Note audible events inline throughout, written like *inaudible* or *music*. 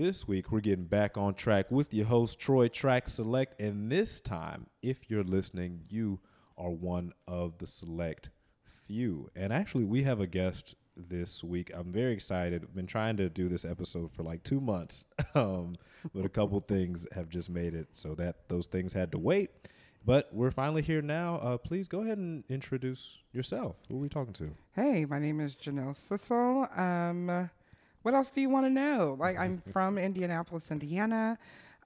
this week we're getting back on track with your host Troy Track Select, and this time, if you're listening, you are one of the select few. And actually, we have a guest this week. I'm very excited. I've been trying to do this episode for like two months, *laughs* um, but a couple things have just made it so that those things had to wait. But we're finally here now. Uh, please go ahead and introduce yourself. Who are we talking to? Hey, my name is Janelle Sissel. Um, what else do you want to know? Like, I'm *laughs* from Indianapolis, Indiana.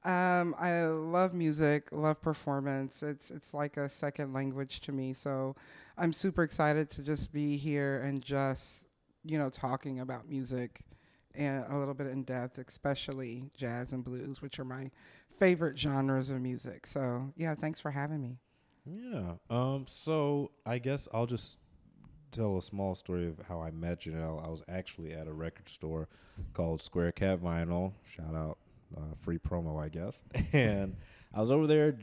Um, I love music, love performance. It's it's like a second language to me. So I'm super excited to just be here and just you know talking about music and a little bit in depth, especially jazz and blues, which are my favorite genres of music. So yeah, thanks for having me. Yeah. Um. So I guess I'll just tell a small story of how I met Janelle. I was actually at a record store called Square Cat Vinyl. Shout out, uh, free promo, I guess. *laughs* and I was over there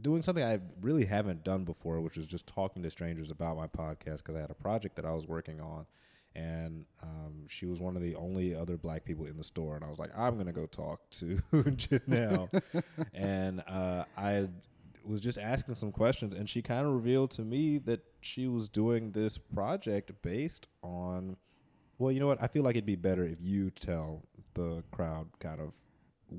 doing something I really haven't done before, which was just talking to strangers about my podcast because I had a project that I was working on. And um, she was one of the only other black people in the store, and I was like, "I'm gonna go talk to *laughs* Janelle." *laughs* and uh, I was just asking some questions, and she kind of revealed to me that she was doing this project based on. Well, you know what? I feel like it'd be better if you tell the crowd kind of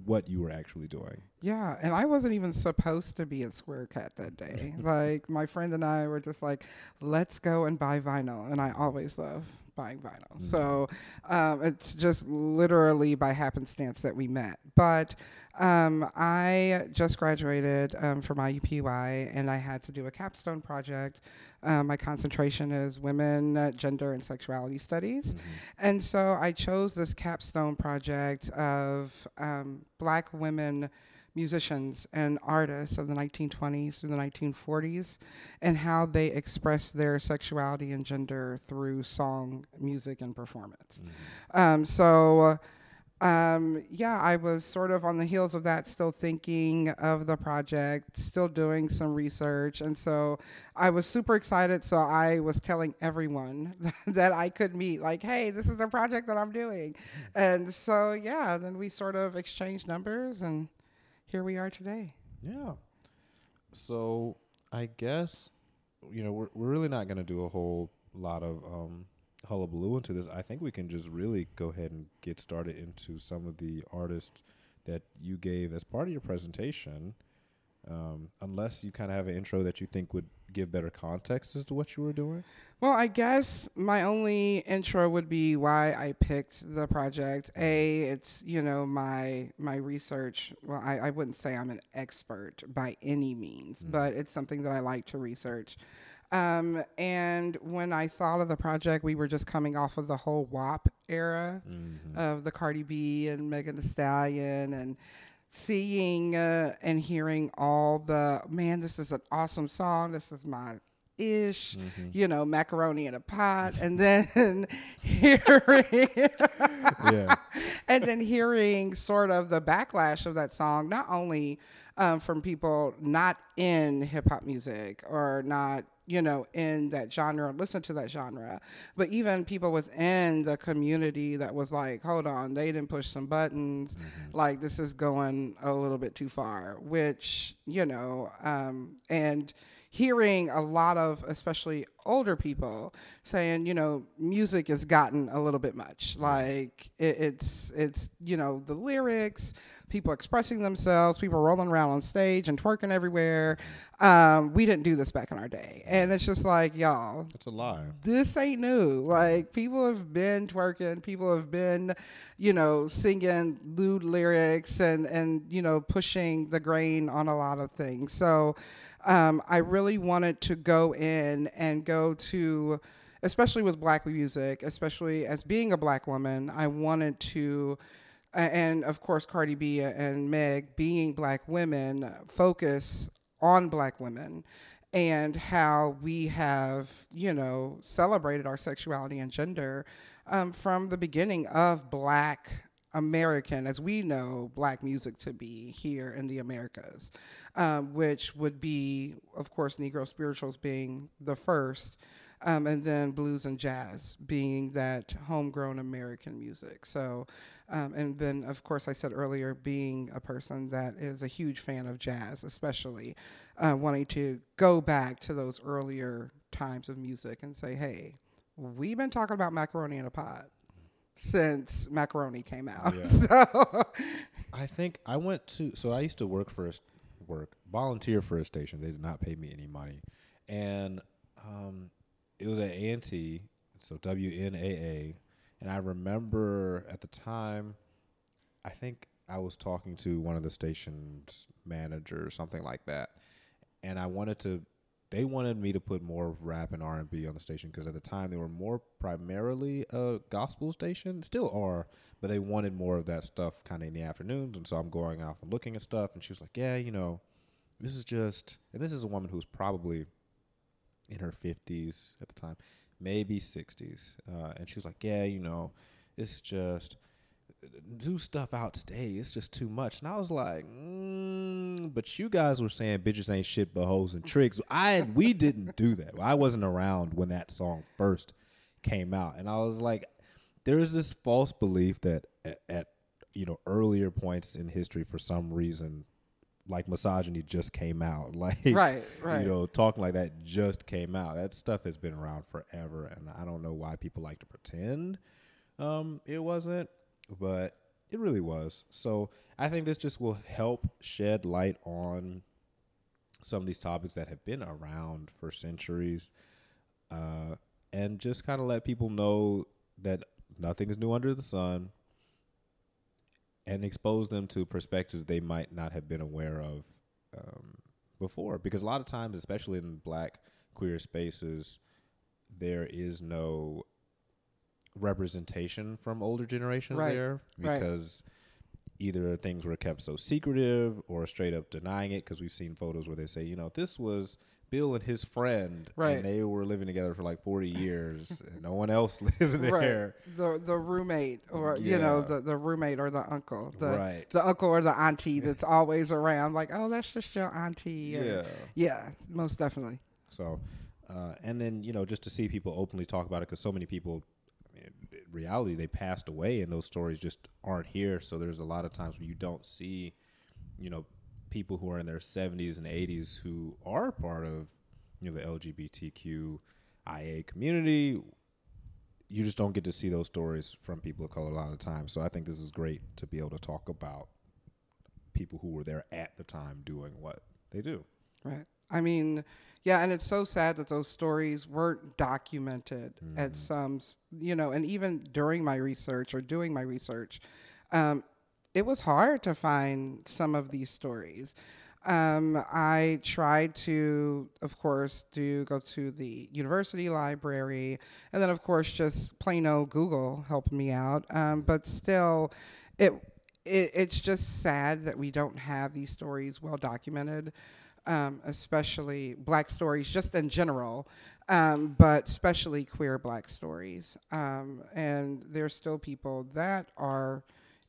what you were actually doing. Yeah, and I wasn't even supposed to be at Square Cat that day. *laughs* like my friend and I were just like, "Let's go and buy vinyl," and I always love buying vinyl. Mm-hmm. So um, it's just literally by happenstance that we met. But um, I just graduated um, from IUPUI, and I had to do a capstone project. Um, my concentration is women, uh, gender, and sexuality studies. Mm-hmm. And so I chose this capstone project of um, black women musicians and artists of the 1920s through the 1940s and how they expressed their sexuality and gender through song, music, and performance. Mm-hmm. Um, so, um, yeah, I was sort of on the heels of that, still thinking of the project, still doing some research. And so I was super excited. So I was telling everyone *laughs* that I could meet, like, hey, this is the project that I'm doing. Mm-hmm. And so, yeah, then we sort of exchanged numbers and here we are today. Yeah. So I guess you know we're we're really not going to do a whole lot of um, hullabaloo into this. I think we can just really go ahead and get started into some of the artists that you gave as part of your presentation. Um, unless you kind of have an intro that you think would give better context as to what you were doing? Well, I guess my only intro would be why I picked the project. A, it's you know my my research. Well, I, I wouldn't say I'm an expert by any means, mm. but it's something that I like to research. Um, and when I thought of the project, we were just coming off of the whole WAP era mm-hmm. of the Cardi B and Megan Thee Stallion and seeing uh, and hearing all the man, this is an awesome song. This is my ish, mm-hmm. you know, macaroni in a pot, and *laughs* then *laughs* hearing, yeah. *laughs* and then hearing sort of the backlash of that song, not only um, from people not in hip hop music or not you know, in that genre, listen to that genre. But even people within the community that was like, hold on, they didn't push some buttons. Mm-hmm. Like, this is going a little bit too far, which, you know, um, and hearing a lot of, especially older people, saying, you know, music has gotten a little bit much. Like, it, it's, it's, you know, the lyrics, people expressing themselves, people rolling around on stage and twerking everywhere. Um, we didn't do this back in our day. And it's just like, y'all. It's a lie. This ain't new. Like, people have been twerking, people have been, you know, singing lewd lyrics and, and, you know, pushing the grain on a lot of things. So um, I really wanted to go in and go to, especially with black music, especially as being a black woman, I wanted to and of course Cardi B and Meg being black women focus on black women and how we have, you know, celebrated our sexuality and gender um, from the beginning of black American, as we know black music to be here in the Americas, um, which would be, of course, Negro spirituals being the first. Um, and then blues and jazz being that homegrown American music. So, um, and then of course I said earlier, being a person that is a huge fan of jazz, especially uh, wanting to go back to those earlier times of music and say, hey, we've been talking about macaroni in a pot since macaroni came out. Yeah. *laughs* So, I think I went to so I used to work for a st- work volunteer for a station. They did not pay me any money, and um, it was at A and T, so WNAA, and I remember at the time, I think I was talking to one of the station's managers, something like that, and I wanted to. They wanted me to put more rap and R and B on the station because at the time they were more primarily a gospel station, still are, but they wanted more of that stuff kind of in the afternoons. And so I'm going out and looking at stuff, and she was like, "Yeah, you know, this is just," and this is a woman who's probably in her 50s at the time, maybe 60s, uh, and she was like, "Yeah, you know, it's just." do stuff out today. It's just too much. And I was like, mm, but you guys were saying bitches ain't shit but hoes and tricks. I we didn't do that. I wasn't around when that song first came out, and I was like, there is this false belief that at, at you know earlier points in history, for some reason, like misogyny just came out. *laughs* Like right, right. you know, talking like that just came out. That stuff has been around forever, and I don't know why people like to pretend um, it wasn't, but it really was. So I think this just will help shed light on some of these topics that have been around for centuries, uh, and just kind of let people know that nothing is new under the sun, and expose them to perspectives they might not have been aware of um, before. Because a lot of times, especially in black queer spaces, there is no representation from older generations Right, there right. because either things were kept so secretive or straight up denying it because we've seen photos where they say you know this was bill and his friend Right. and they were living together for like 40 years and no one else *laughs* lived there Right. The the roommate or you know the, the roommate or the uncle. The Right. the uncle or the auntie that's always around like, "Oh, that's just your auntie." yeah Yeah, most definitely. So, uh, and then you know, just to see people openly talk about it, because so many people, I mean, in reality, they passed away, and those stories just aren't here. So there's a lot of times where you don't see, you know, people who are in their 70s and 80s who are part of, you know, the LGBTQIA community. You just don't get to see those stories from people of color a lot of times. So I think this is great to be able to talk about people who were there at the time doing what they do. Right. I mean, yeah, and it's so sad that those stories weren't documented at some, you know, and even during my research or doing my research, um, it was hard to find some of these stories. Um, I tried to, of course, to go to the university library, and then, of course, just plain old Google helped me out. Um, but still, it, it it's just sad that we don't have these stories well documented um, especially black stories just in general, um, but especially queer black stories. Um, and there's still people that are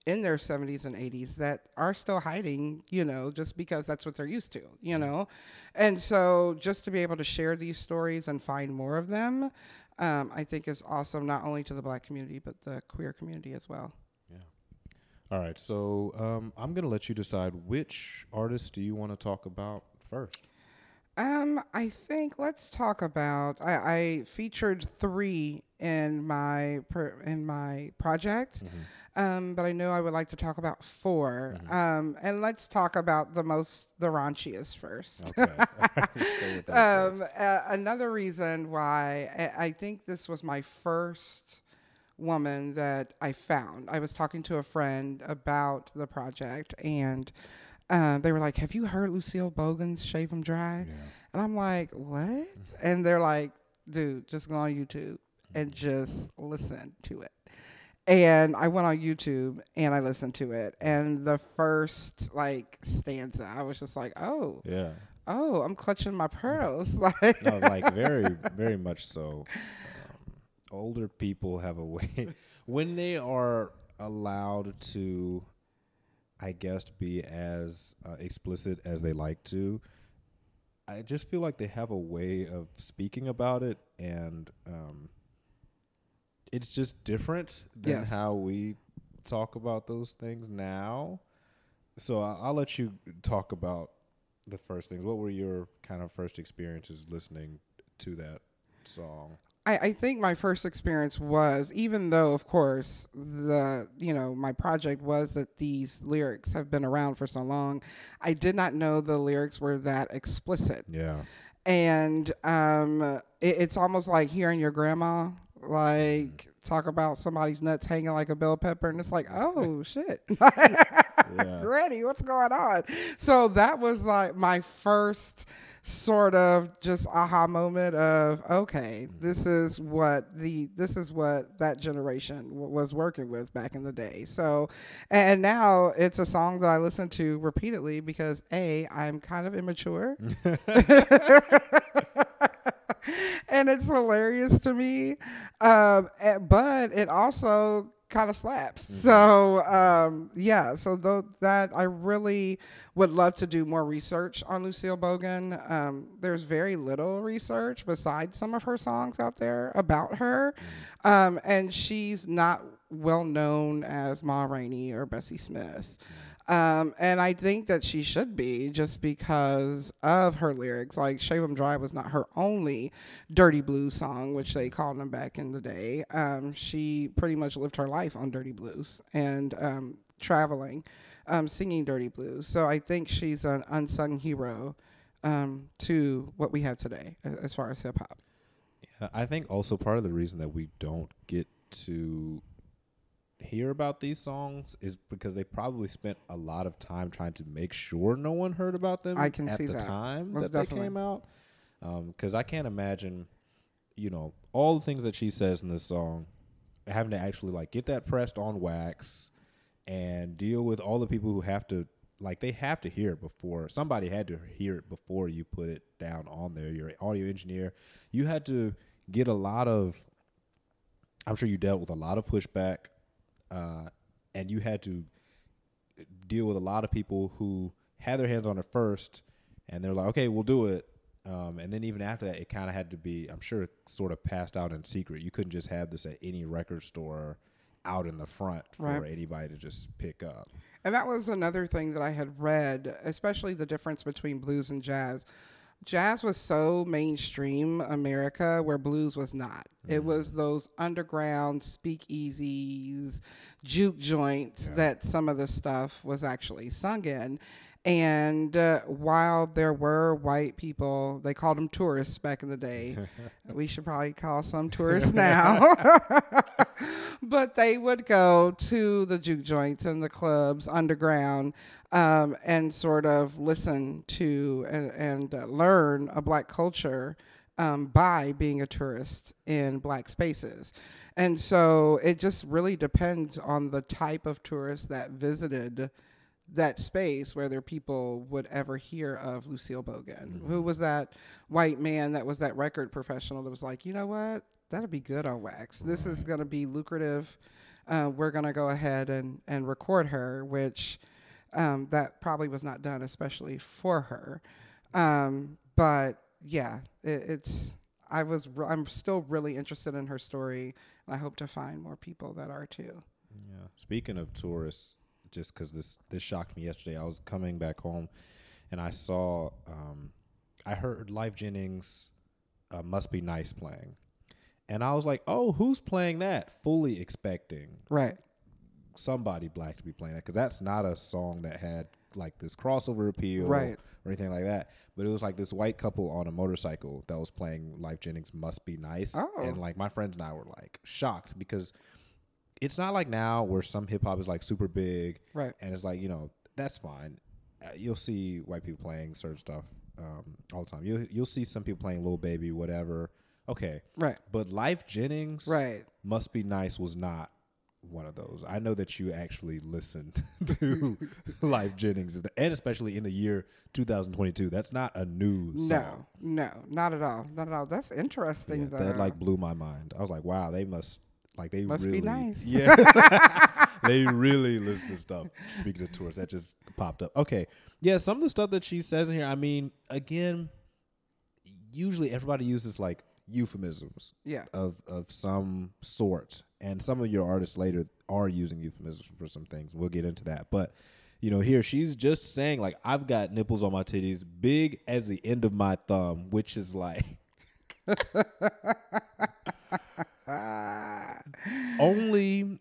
in their 70s and 80s that are still hiding, you know, just because that's what they're used to, you know? And so just to be able to share these stories and find more of them, um, I think is awesome, not only to the black community, but the queer community as well. Yeah. All right, so um, I'm gonna let you decide which artist do you want to talk about first. Um, I think let's talk about. I, I featured three in my per, in my project, um, but I know I would like to talk about 4 Um, and let's talk about the most the raunchiest first. Okay. *laughs* *laughs* First. Um, uh, another reason why I, I think this was my first woman that I found. I was talking to a friend about the project, and uh, they were like, "Have you heard Lucille Bogan's Shave 'Em Dry?" And I'm like, "What?" And they're like, "Dude, just go on YouTube and just listen to it." And I went on YouTube and I listened to it, and the first like stanza, I was just like, "Oh." yeah. oh, I'm clutching my pearls. Like, *laughs* No, like very, very much so. Um, older people have a way *laughs* when they are allowed to, I guess, be as uh, explicit as they like to. I just feel like they have a way of speaking about it, and um, it's just different than Yes. how we talk about those things now. So I'll, I'll let you talk about the first things. What were your kind of first experiences listening to that song? I, I think my first experience was, even though, of course, the you know my project was that these lyrics have been around for so long, I did not know the lyrics were that explicit, Yeah. and um, it, it's almost like hearing your grandma like mm-hmm. talk about somebody's nuts hanging like a bell pepper, and it's like, *laughs* oh shit. Yeah. *laughs* Granny, what's going on? So that was like my first sort of just aha moment of okay, this mm-hmm. is what the this is what that generation w- was working with back in the day. So, and now it's a song that I listen to repeatedly because a I'm kind of immature. *laughs* *laughs* and it's hilarious to me. Um, but it also kind of slaps. So um, yeah, so though that I really would love to do more research on Lucille Bogan. Um, there's very little research besides some of her songs out there about her, um, and she's not well known as Ma Rainey or Bessie Smith. Um, and I think that she should be just because of her lyrics. Like Shave 'em Dry was not her only dirty blues song, which they called them back in the day. Um, she pretty much lived her life on dirty blues and um, traveling, um, singing dirty blues. So I think she's an unsung hero um, to what we have today as far as hip hop. Yeah, I think also part of the reason that we don't get to hear about these songs is because they probably spent a lot of time trying to make sure no one heard about them I can at see the that. time Most that they came out. Um, because I can't imagine, you know, all the things that she says in this song, having to actually like get that pressed on wax and deal with all the people who have to like they have to hear it before somebody had to hear it before you put it down on there. You're audio engineer. You had to get a lot of I'm sure you dealt with a lot of pushback, uh, and you had to deal with a lot of people who had their hands on it first, and they're like, "Okay, we'll do it." Um, and then even after that, it kind of had to be, I'm sure, sort of passed out in secret. You couldn't just have this at any record store out in the front for Right. anybody to just pick up. And that was another thing that I had read, especially the difference between blues and jazz. Jazz was so mainstream America where blues was not. It was those underground speakeasies, juke joints that some of the stuff was actually sung in. And uh, while there were white people, they called them tourists back in the day. *laughs* we should probably call some tourists *laughs* now. *laughs* *laughs* but they would go to the juke joints and the clubs underground um, and sort of listen to and, and uh, learn a black culture um, by being a tourist in black spaces. And so it just really depends on the type of tourist that visited that space whether people would ever hear of Lucille Bogan. Who was that white man that was that record professional that was like, you know what, that'll be good on wax. This is going to be lucrative. Uh, we're going to go ahead and, and record her, which um, that probably was not done especially for her. Um, but yeah, it, it's. I was. Re- I'm still really interested in her story, and I hope to find more people that are too. Yeah. Speaking of tourists, just because this this shocked me yesterday, I was coming back home, and I saw, um, I heard Lyfe Jennings, uh, "Must Be Nice" playing, and I was like, "Oh, who's playing that?" Fully expecting Right. somebody black to be playing that because that's not a song that had like this crossover appeal Right. or anything like that. But it was like this white couple on a motorcycle that was playing Lyfe Jennings "Must Be Nice," Oh. and like my friends and I were like shocked because it's not like now where some hip hop is like super big, Right. And it's like you know that's fine. Uh, you'll see white people playing certain stuff um, all the time. You'll you'll see some people playing Lil Baby, whatever. Okay, Right. but Lyfe Jennings, Right. must be nice was not one of those. I know that you actually listened *laughs* to *laughs* Lyfe Jennings, and especially in the year 2022. That's not a new song. No, no, not at all, not at all. That's interesting. Yeah, though. that like blew my mind. I was like, wow, they must like they Must be really nice. Yeah, *laughs* they really listen to stuff. Speaking of tours, that just popped up. Okay, yeah, some of the stuff that she says in here. I mean, again, usually everybody uses like euphemisms Yeah. of of some sort, and some of your artists later are using euphemisms for some things. We'll get into that, but you know, here she's just saying like I've got nipples on my titties big as the end of my thumb, which is like *laughs* only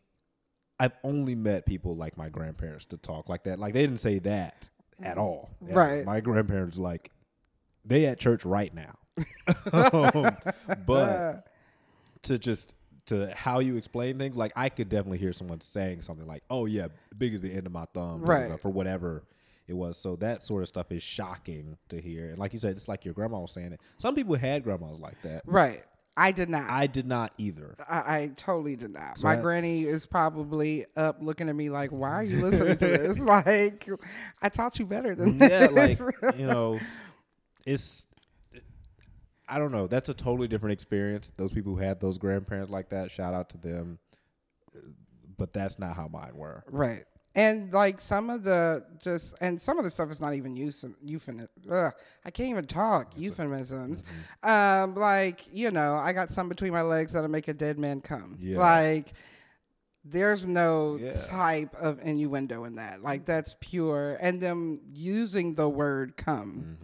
I've only met people like my grandparents to talk like that. Like they didn't say that at all. Right. My grandparents like they at church right now. Um, *laughs* *laughs* but to just to how you explain things, like I could definitely hear someone saying something like, "Oh yeah, big as the end of my thumb," Right. for whatever it was. So that sort of stuff is shocking to hear. And like you said, it's like your grandma was saying it. Some people had grandmas like that. Right. I did not. I did not either. I, I totally did not. So My that's- granny is probably up looking at me like, "Why are you listening to this?" *laughs* like, I taught you better than this. yeah, this. like *laughs* you know, it's. I don't know. That's a totally different experience. Those people who had those grandparents like that, shout out to them. But that's not how mine were. right. And like some of the just and some of the stuff is not even euphem euphemism. Ugh, I can't even talk euphemisms. Mm-hmm. Um, like you know, I got some between my legs that'll make a dead man come. Yeah. Like there's no Yeah. type of innuendo in that. Like that's pure. And them using the word come.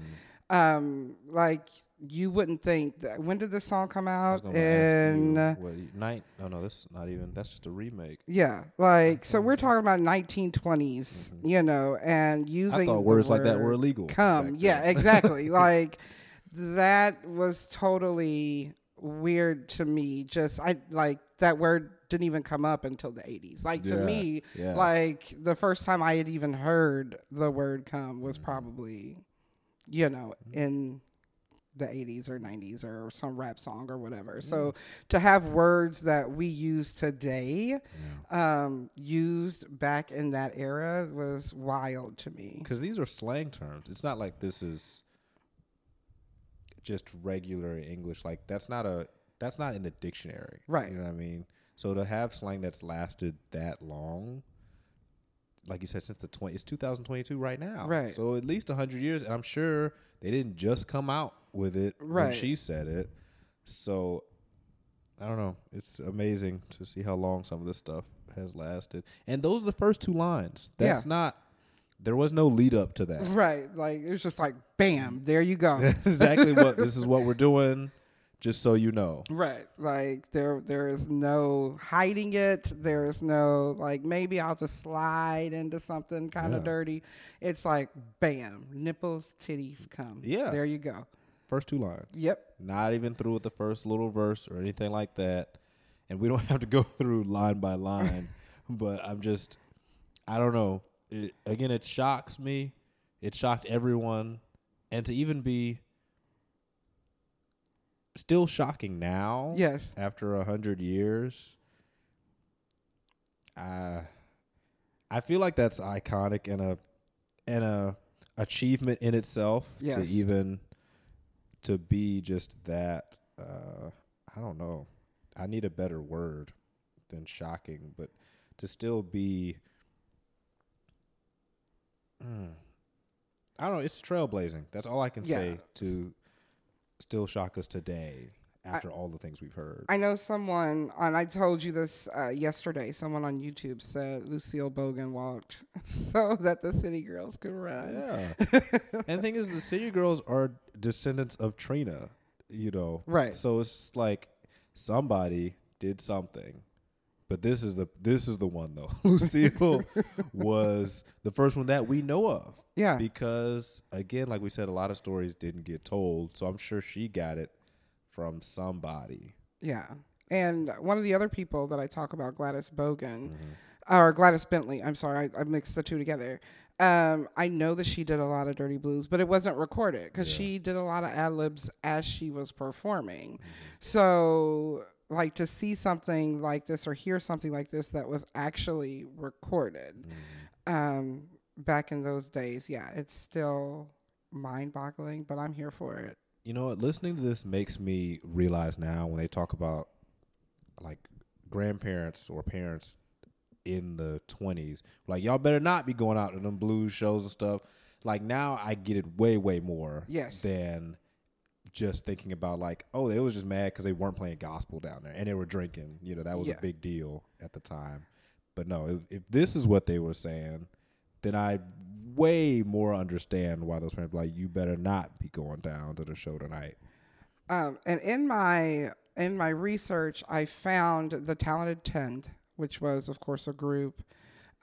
Mm-hmm. Um, like you wouldn't think that. When did this song come out? And you, what, night? No, no, that's not even. That's just a remake. yeah, like so we're talking about 1920s, you know, and using Mm-hmm. I thought the words like that were illegal. Come, yeah, exactly. *laughs* like that was totally weird to me. Just I like that word didn't even come up until the 80s. Like to Yeah, me, yeah. like the first time I had even heard the word come was Mm-hmm. probably, you know, in the 80s or 90s or some rap song or whatever. So to have words that we use today um, used back in that era was wild to me. because these are slang terms. It's not like this is just regular English. Like that's not a that's not in the dictionary. Right. You know what I mean? So to have slang that's lasted that long, like you said, since the twenty, it's 2022 right now. Right. So at least hundred years, and I'm sure they didn't just come out with it when Right. she said it. So I don't know. It's amazing to see how long some of this stuff has lasted. And those are the first two lines. That's Yeah. not. There was no lead up to that. Right. Like it was just like bam, there you go. *laughs* exactly what *laughs* this is what we're doing. Just so you know. right. Like there there is no hiding it. There is no like maybe I'll just slide into something kind of Yeah. dirty. It's like bam, nipples, titties come. Yeah. There you go. First two lines. Yep. Not even through with the first little verse or anything like that. And we *laughs* don't have to go through line by line. *laughs* but I'm just, I don't know. It, again, it shocks me. It shocked everyone. And to even be still shocking now, Yes. after a hundred years, uh, I feel like that's iconic and a and a achievement in itself Yes. to even to be just that. Uh, I don't know. I need a better word than shocking, but to still be. Mm, I don't know. It's trailblazing. That's all I can Yeah. say to still shock us today after all the things we've heard. I know someone, and I told you this uh, yesterday. Someone on YouTube said Lucille Bogan walked *laughs* so that the City Girls could run. Yeah. and the thing is, the City Girls are descendants of Trina, you know. Right. So it's like somebody did something. But this is the this is the one though. *laughs* Lucille was the first one that we know of. Yeah. Because again, like we said, a lot of stories didn't get told. So I'm sure she got it from somebody. Yeah. And one of the other people that I talk about, Gladys Bogan, Mm-hmm. or Gladys Bentley, I'm sorry, I, I mixed the two together. Um, I know that she did a lot of Dirty Blues, but it wasn't recorded because she did a lot of ad libs as she was performing. So, like to see something like this or hear something like this that was actually recorded um, back in those days, yeah, it's still mind boggling, but I'm here for it. You know what? Listening to this makes me realize now when they talk about like grandparents or parents in the 20s, like, y'all better not be going out to them blues shows and stuff. Like, now I get it way, way more Yes. than just thinking about like, oh, they was just mad because they weren't playing gospel down there and they were drinking. You know, that was Yeah. a big deal at the time. But no, if, if this is what they were saying, then I way more understand why those parents like, you better not be going down to the show tonight. Um, and in my in my research, I found the Talented Ten, which was, of course, a group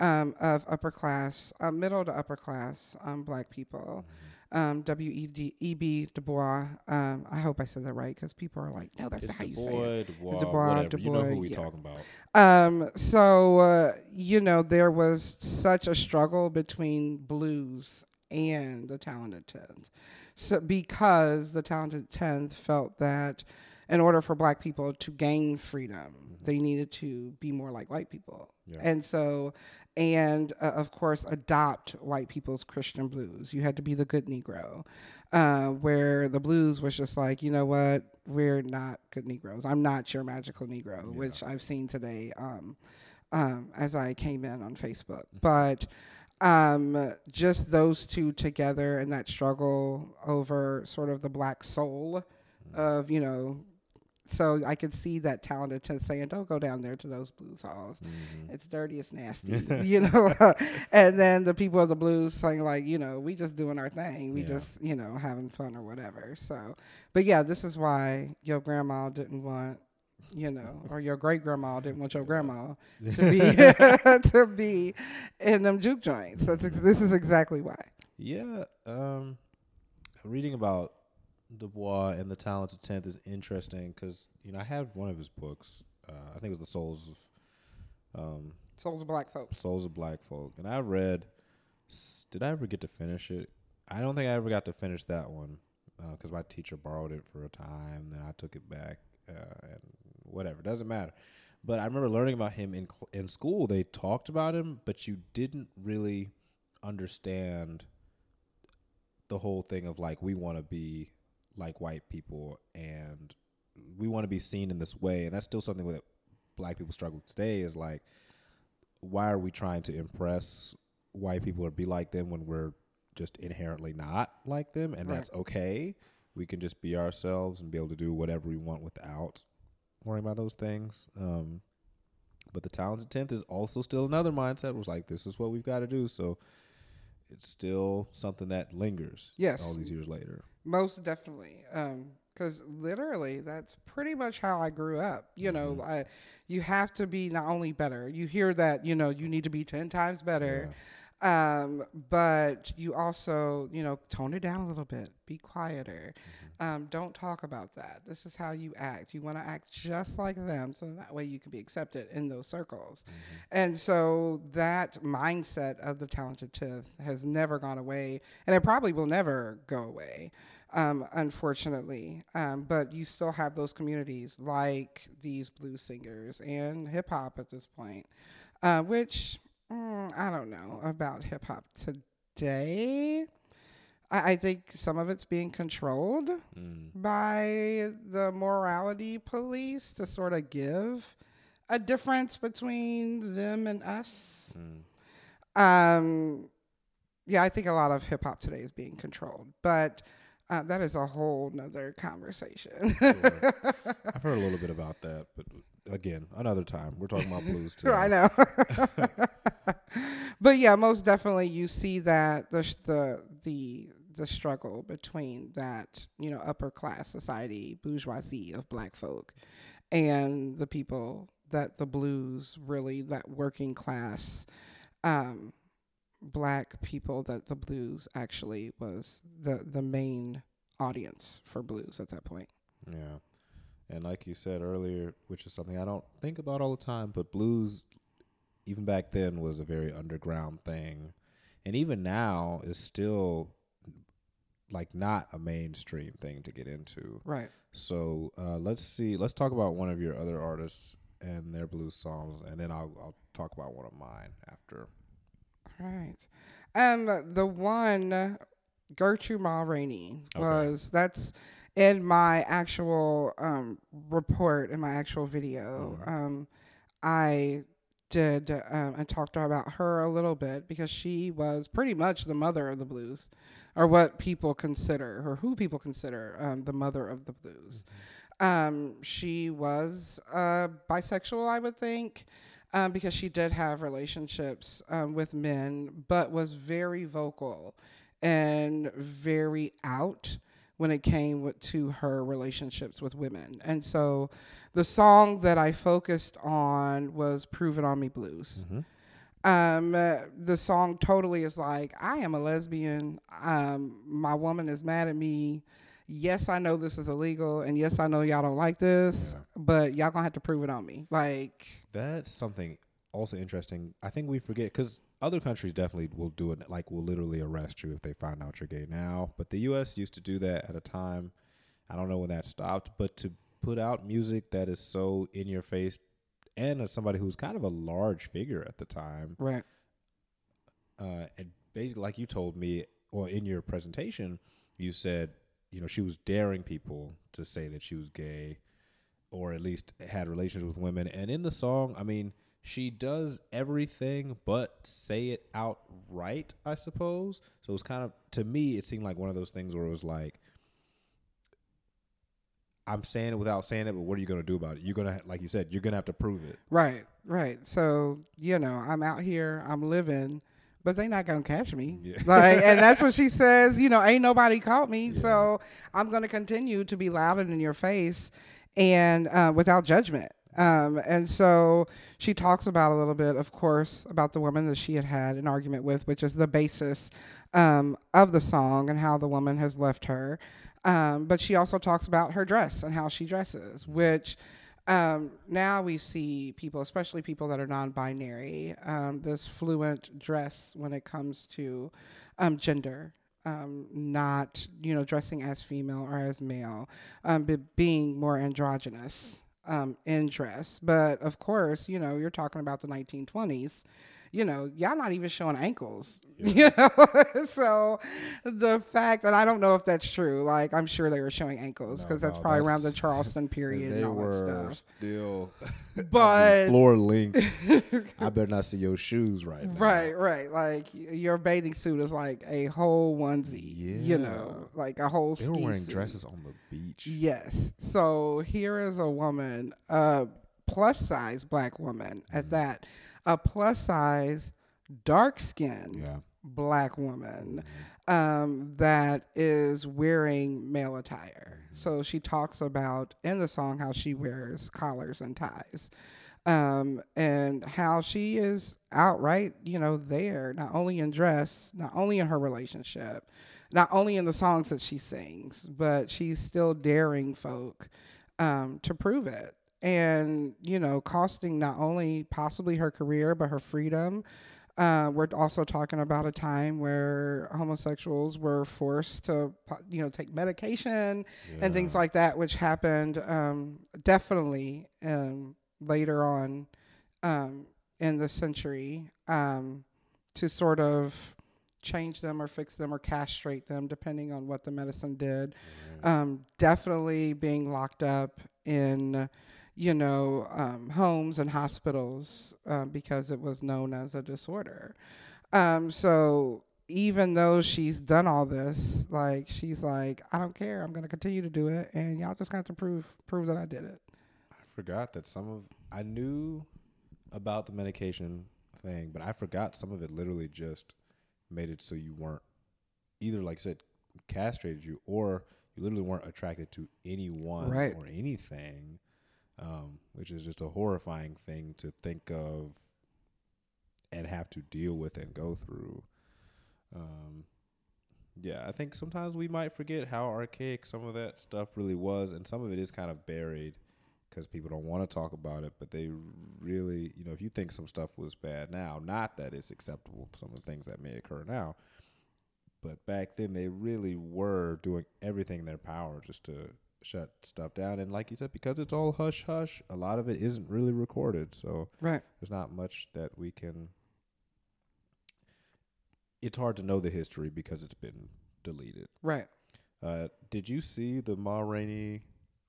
um, of upper class, uh, middle to upper class um, black people. Um, W E D E B Du Bois. Um, I hope I said that right because people are like, no, that's It's not how you say it. Du Bois, Du Bois, whatever. Du you know who we yeah. talking about. Um, so uh, you know, there was such a struggle between blues and the talented tenth. So because the talented tenth felt that in order for black people to gain freedom, they needed to be more like white people. Yeah. And so and uh, of course adopt white people's Christian blues. You had to be the good Negro, uh, where the blues was just like, you know what, we're not good Negroes. I'm not your magical Negro, which I've seen today um, um, as I came in on Facebook. But um, just those two together and that struggle over sort of the black soul of, you know, so I could see that talented to saying, "Don't go down there to those blues halls. It's dirty, it's nasty," *laughs* you know. *laughs* and then the people of the blues saying, like, you know, we just doing our thing. We Yeah. just, you know, having fun or whatever. So, but yeah, this is why your grandma didn't want, you know, or your great grandma didn't want your grandma to be *laughs* to be in them juke joints. That's ex- this is exactly why. Yeah, um, reading about Du Bois and the Talented Tenth is interesting because you know I had one of his books. Uh, I think it was the Souls of um, Souls of Black folk. Souls of Black Folk, and I read. s- Did I ever get to finish it? I don't think I ever got to finish that one because my teacher borrowed it for a time. Then I took it back, uh, and whatever doesn't matter. But I remember learning about him in cl- in school. They talked about him, but you didn't really understand the whole thing of like we want to be like white people and we want to be seen in this way, and that's still something that black people struggle with today. Is like why are we trying to impress white people or be like them when we're just inherently not like them and Right. that's okay we can just be ourselves and be able to do whatever we want without worrying about those things um, but the talented 10th is also still another mindset was like this is what we've got to do so it's still something that lingers Yes. all these years later Most definitely. Um, because literally, that's pretty much how I grew up. You know, mm-hmm. I, you have to be not only better, you hear that, you know, you need to be 10 times better. Um, but you also, you know, tone it down a little bit, be quieter. Um, don't talk about that. This is how you act. You want to act just like them, so that way you can be accepted in those circles. And so that mindset of the talented tenth has never gone away, and it probably will never go away, um, unfortunately. Um, but you still have those communities like these blues singers and hip hop at this point, uh, which mm, I don't know about hip hop today. I, I think some of it's being controlled Mm. by the morality police to sort of give a difference between them and us. Um, yeah, I think a lot of hip hop today is being controlled, but uh, that is a whole nother conversation. *laughs* i've heard a little bit about that but again another time we're talking about blues too *laughs* I know. *laughs* but yeah, most definitely you see that the the the the struggle between that, you know, upper class society, bourgeoisie of black folk and the people that the blues really that working class um black people that the blues actually was the the main audience for blues at that point. Yeah. And like you said earlier, which is something I don't think about all the time, but blues, even back then, was a very underground thing. And even now, is still like not a mainstream thing to get into. Right. So uh, let's see. Let's talk about one of your other artists and their blues songs, and then I'll, I'll talk about one of mine after. Right. Um, the one Gertrude Ma Rainey Okay. was that's in my actual um report in my actual video. Mm-hmm. Um, I did um, and talked about her a little bit because she was pretty much the mother of the blues, or what people consider, or who people consider um, the mother of the blues. Um, she was uh, bisexual, I would think, um, because she did have relationships um, with men, but was very vocal and very out when it came with, to her relationships with women. And so the song that I focused on was Prove It On Me Blues. Um, uh, the song totally is like, I am a lesbian. Um, my woman is mad at me. Yes, I know this is illegal, and yes, I know y'all don't like this, but y'all gonna have to prove it on me. Like, That's something also interesting. I think we forget because other countries definitely will do it. Like, will literally arrest you if they find out you're gay now. But the U.S. used to do that at a time. I don't know when that stopped, but to put out music that is so in your face, and as somebody who's kind of a large figure at the time, right, uh, and basically, like you told me, or in your presentation, you said, you know, she was daring people to say that she was gay, or at least had relations with women. And in the song, I mean, she does everything but say it outright, I suppose. So it's kind of, to me, it seemed like one of those things where it was like, I'm saying it without saying it, but what are you going to do about it? You're going to, like you said, you're going to have to prove it. right, right. So you know, I'm out here, I'm living, but they not gonna catch me. Yeah. *laughs* Like, and that's what she says. You know, ain't nobody caught me, so I'm gonna continue to be loud and in your face, and uh, without judgment. Um, and so she talks about a little bit, of course, about the woman that she had had an argument with, which is the basis um, of the song and how the woman has left her. Um, but she also talks about her dress and how she dresses, which um, now we see people, especially people that are non-binary, um, this fluent dress when it comes to um, gender, um, not you know dressing as female or as male, um, but being more androgynous um, in dress. But of course, you know you're talking about the 1920s. You know, y'all not even showing ankles. *laughs* You know, *laughs* so the fact that I don't know if that's true. Like, I'm sure they were showing ankles No, because that's no, probably around the Charleston *laughs* period they and all were that stuff. still But floor length. I better not see your shoes right now. Right, right. Like your bathing suit is like a whole onesie. You know, like a whole They were wearing suit. dresses on the beach. Yes. So here is a woman, a plus size black woman at mm-hmm. that, a plus size, dark skinned Yeah. black woman um, that is wearing male attire. So she talks about in the song how she wears collars and ties. Um, and how she is outright, you know, there, not only in dress, not only in her relationship, not only in the songs that she sings, but she's still daring folk um, to prove it. And, you know, costing not only possibly her career, but her freedom. Uh, we're also talking about a time where homosexuals were forced to, you know, take medication and things like that, which happened um, definitely um, later on um, in the century um, to sort of change them or fix them or castrate them, depending on what the medicine did. Um, definitely being locked up in, you know, um, homes and hospitals uh, because it was known as a disorder. Um, so even though she's done all this, like she's like, I don't care. I'm gonna continue to do it, and y'all just got to prove prove that I did it. I forgot that some of I knew about the medication thing, but I forgot some of it literally just made it so you weren't either like I said castrated you or you literally weren't attracted to anyone Right. or anything. Um, which is just a horrifying thing to think of and have to deal with and go through. Um, yeah, I think sometimes we might forget how archaic some of that stuff really was, and some of it is kind of buried because people don't want to talk about it. But they really, you know, if you think some stuff was bad now, not that it's acceptable, some of the things that may occur now, but back then they really were doing everything in their power just to shut stuff down. And like you said, because it's all hush hush, a lot of it isn't really recorded, so Right. there's not much that we can. It's hard to know the history because it's been deleted. Right. Uh, did you see the Ma Rainey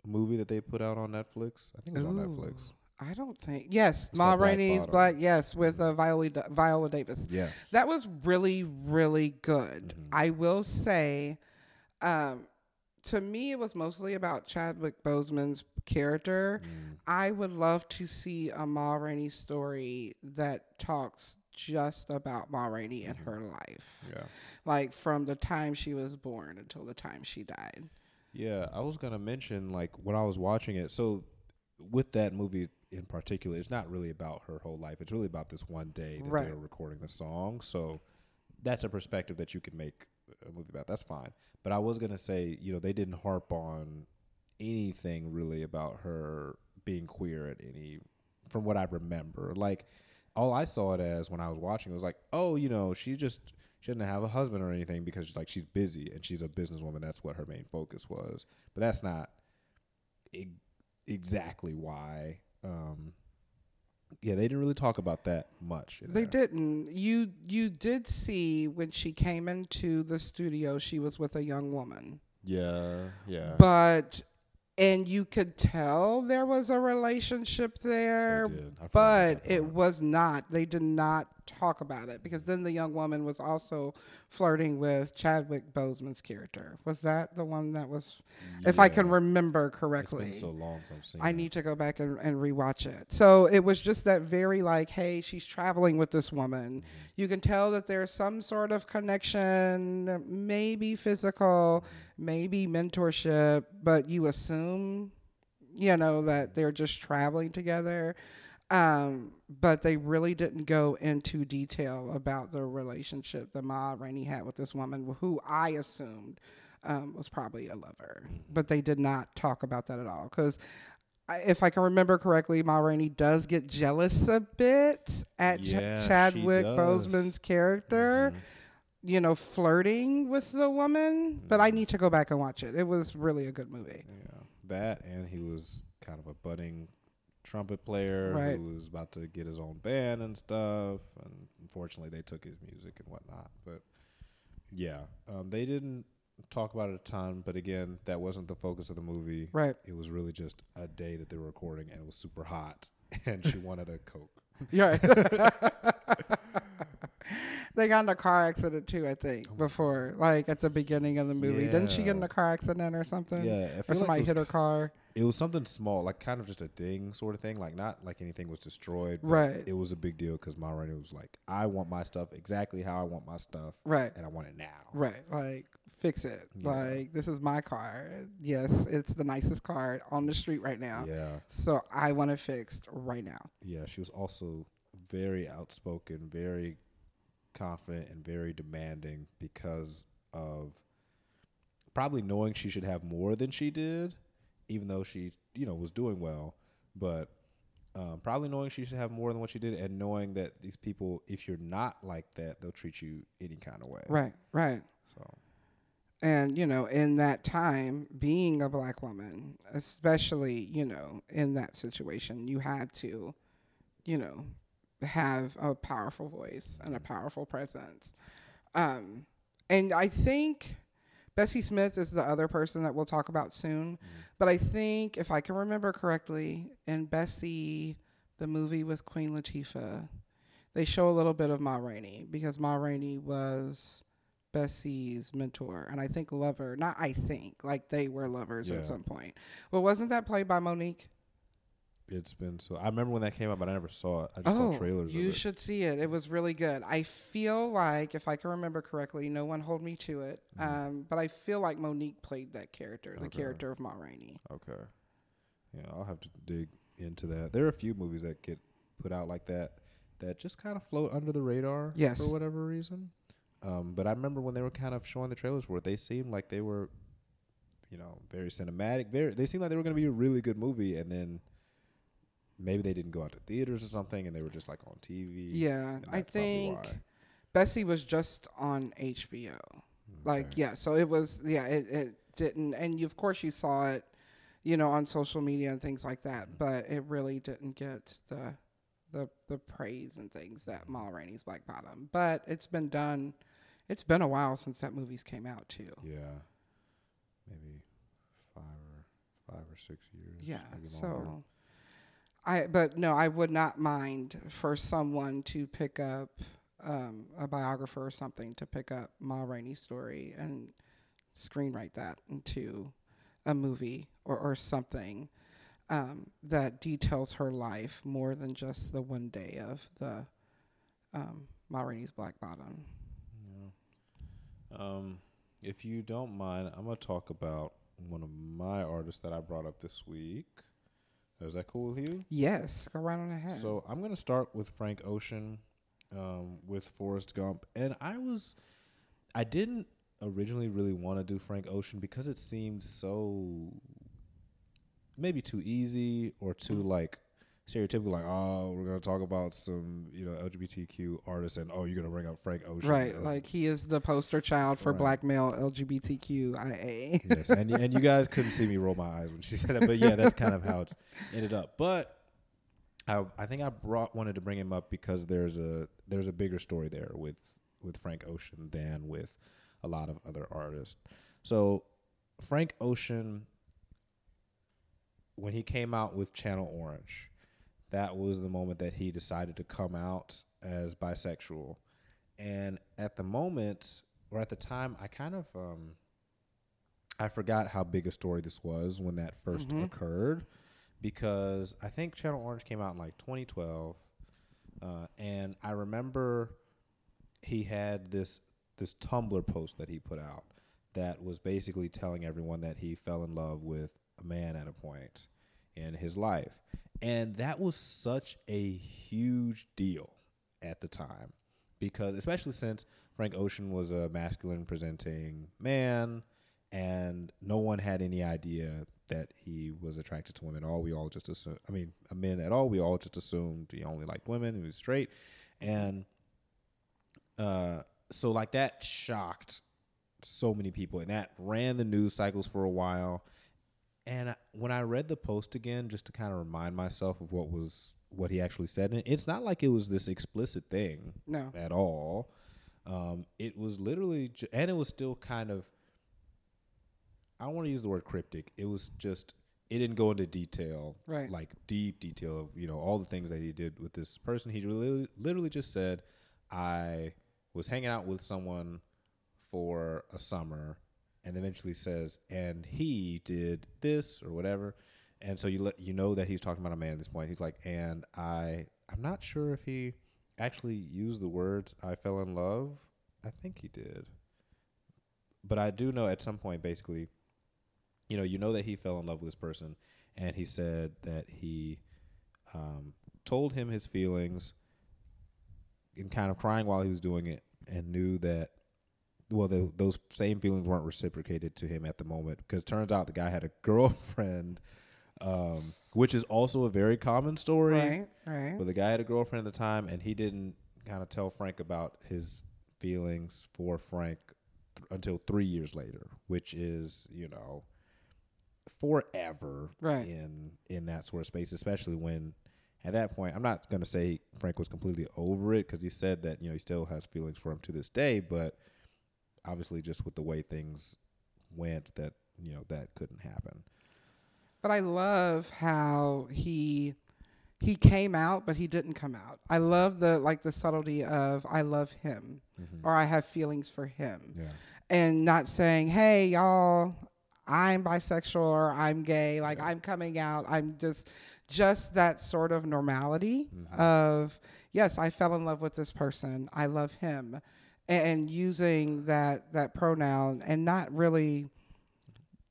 movie that they put out on Netflix? I think it was on Netflix. I don't think. Yes, It's Ma Black Rainey's Bottom. Black. Yes, with uh, Viola Viola Davis. Yes. That was really, really good. Mhm. I will say, um, to me, it was mostly about Chadwick Boseman's character. Mm. I would love to see a Ma Rainey story that talks just about Ma Rainey and her life, Yeah. like from the time she was born until the time she died. Yeah, I was gonna mention like when I was watching it. So with that movie in particular, it's not really about her whole life. It's really about this one day that Right. they're recording the song. So that's a perspective that you can make a movie about. That's fine. But I was gonna say, you know, they didn't harp on anything really about her being queer at any, from what I remember. Like all I saw it as when I was watching was like, oh, you know, she just she doesn't have a husband or anything because like she's busy and she's a businesswoman. That's what her main focus was. But that's not e- exactly why. Um, yeah, they didn't really talk about that much. They there. didn't. You you did see when she came into the studio, she was with a young woman. Yeah, yeah. But and you could tell there was a relationship there, did. I forgot about but it was not. They did not talk about it because then the young woman was also flirting with Chadwick Boseman's character. Was that the one that was? If I can Yeah. remember It's correctly. been so long since I've seen. I it. need to go back and, and rewatch it. So it was just that very like, hey, she's traveling with this woman. Mm-hmm. You can tell that there's some sort of connection, maybe physical, maybe mentorship, but you assume, you know, that they're just traveling together. Um, but they really didn't go into detail about the relationship that Ma Rainey had with this woman, who I assumed um, was probably a lover. But they did not talk about that at all. Because if I can remember correctly, Ma Rainey does get jealous a bit at Yeah, she Chadwick. Boseman's character, Mhm. you know, flirting with the woman. But I need to go back and watch it. It was really a good movie. Yeah, that and he was kind of a budding trumpet player Right. who was about to get his own band and stuff. And unfortunately, they took his music and whatnot. But yeah, um, they didn't talk about it a ton. But again, that wasn't the focus of the movie. Right. It was really just a day that they were recording, and it was super hot, *laughs* and she wanted a coke. Yeah. *laughs* *laughs* they got in a car accident too, I think, before, like at the beginning of the movie. Didn't she get in a car accident or something? Yeah, Or feel like somebody hit her car. It was something small, like kind of just a ding sort of thing. Like not like anything was destroyed. but Right. It was a big deal because Ma Rainey was like, "I want my stuff exactly how I want my stuff, Right. and I want it now." Right. Like, fix it. Yeah. Like, this is my car. Yes, it's the nicest car on the street right now. Yeah, So I want it fixed right now. yeah. She was also very outspoken, very confident, and very demanding because of probably knowing she should have more than she did, even though she, you know, was doing well, but. Um, probably knowing she should have more than what she did, and knowing that these people, if you're not like that, they'll treat you any kind of way. Right. Right. So And, you know, in that time, being a black woman, especially, you know, in that situation, you had to, you know, have a powerful voice and a powerful presence. Um, and I think Bessie Smith is the other person that we'll talk about soon. Mm-hmm. But I think, if I can remember correctly, in Bessie, the movie with Queen Latifah, they show a little bit of Ma Rainey because Ma Rainey was Bessie's mentor and I think lover. Not I think, like they were lovers Yeah. at some point. Well, wasn't that played by Mo'Nique? It's been so. I remember when that came out, but I never saw it. I just oh, saw trailers you of it. should see it. It was really good. I feel like, if I can remember correctly, no one hold me to it. Um, but I feel like Mo'Nique played that character, the Okay. character of Ma Rainey. Okay. Yeah, I'll have to dig into that. There are a few movies that get put out like that that just kind of float under the radar Yes. for whatever reason. Um, but I remember when they were kind of showing the trailers for it, they seemed like they were, you know, very cinematic. Very, they seemed like they were going to be a really good movie, and then maybe they didn't go out to theaters or something, and they were just like on TV. Yeah, I think. Bessie was just on HBO. Like, yeah, so it was, yeah, it, it didn't, and you, of course you saw it, you know, on social media and things like that, Mm-hmm. but it really didn't get the, the, the praise and things that Ma Rainey's Black Bottom. But it's been done, it's been a while since that movie's came out too. Yeah, maybe five or five or six years. Yeah, so. longer. I but no, I would not mind for someone to pick up um, a biographer or something to pick up Ma Rainey's story and screenwrite that into a movie or, or something um, that details her life more than just the one day of the um, Ma Rainey's Black Bottom. Um, if you don't mind, I'm gonna talk about one of my artists that I brought up this week. Is that cool with you? Yes, go right on ahead. So I'm gonna start with Frank Ocean, um, with Forrest Gump, and I was, I didn't originally really want to do Frank Ocean because it seemed so maybe too easy or too Mm. like stereotypical like oh we're gonna talk about some you know lgbtq artists and oh you're gonna bring up frank ocean right, like he is the poster child for Right. black male LGBTQIA. yes, and and you guys couldn't see me roll my eyes when she said that, but yeah, that's kind of how it's ended up. But I I think I brought wanted to bring him up because there's a there's a bigger story there with with Frank Ocean than with a lot of other artists. So Frank Ocean, when he came out with Channel Orange, that was the moment that he decided to come out as bisexual. And at the moment, or at the time, I kind of um, I forgot how big a story this was when that 1st Mhm. occurred, because I think Channel Orange came out in like 2012, uh, and I remember he had this this Tumblr post that he put out that was basically telling everyone that he fell in love with a man at a point in his life, and that was such a huge deal at the time because especially since Frank Ocean was a masculine presenting man and no one had any idea that he was attracted to women at all. We all just assumed, I mean, men at all. We all just assumed he only liked women. He was straight, and uh, so like that shocked so many people, and that ran the news cycles for a while. And when I read the post again, just to kind of remind myself of what was what he actually said, and it's not like it was this explicit thing no, at all. Um, it was literally, ju- and it was still kind of. I don't want to use the word cryptic. It was just it didn't go into detail, Right. Like deep detail of you know all the things that he did with this person. He really, literally just said, "I was hanging out with someone for a summer," and eventually says, "and he did this or whatever." And so you let you know that he's talking about a man at this point. He's like, "and I, I'm not sure if he." actually used the words I fell in love. I think he did. But I do know at some point basically you know, you know that he fell in love with this person and he said that he um, told him his feelings and kind of crying while he was doing it and knew that well the, those same feelings weren't reciprocated to him at the moment because turns out the guy had a *laughs* girlfriend um, which is also a very common story right, right. but the guy had a girlfriend at the time, and he didn't kind of tell Frank about his feelings for Frank th- until three years later, which is you know forever Right. in in that sort of space, especially when at that point I'm not going to say Frank was completely over it because he said that you know he still has feelings for him to this day, but obviously just with the way things went, that you know that couldn't happen. But I love how he he came out, but he didn't come out. I love the like the subtlety of I love him Mm-hmm. or I have feelings for him, Yeah. and not saying, "Hey, y'all, I'm bisexual or I'm gay." Like I'm coming out. I'm just just that sort of normality Mhm. of yes, I fell in love with this person. I love him, and using that that pronoun and not really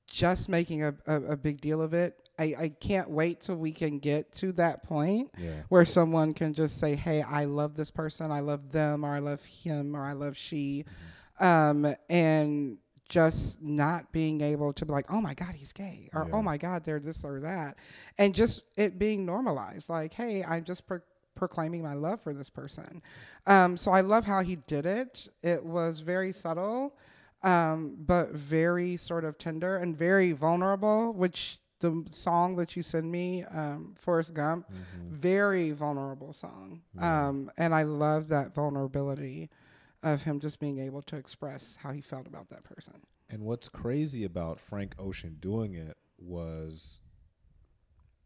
just making a, a, a big deal of it. I, I can't wait till we can get to that point Yeah. where someone can just say, "Hey, I love this person. I love them, or I love him, or I love she," um, and just not being able to be like, "Oh my God, he's gay," or Yeah. "Oh my God, they're this or that," and just it being normalized. Like, "Hey, I'm just pro- proclaiming my love for this person." Um, so I love how he did it. It was very subtle, um, but very sort of tender and very vulnerable, which. The song that you send me, um, Forrest Gump, very vulnerable song. Yeah. Um, and I love that vulnerability of him just being able to express how he felt about that person. And what's crazy about Frank Ocean doing it was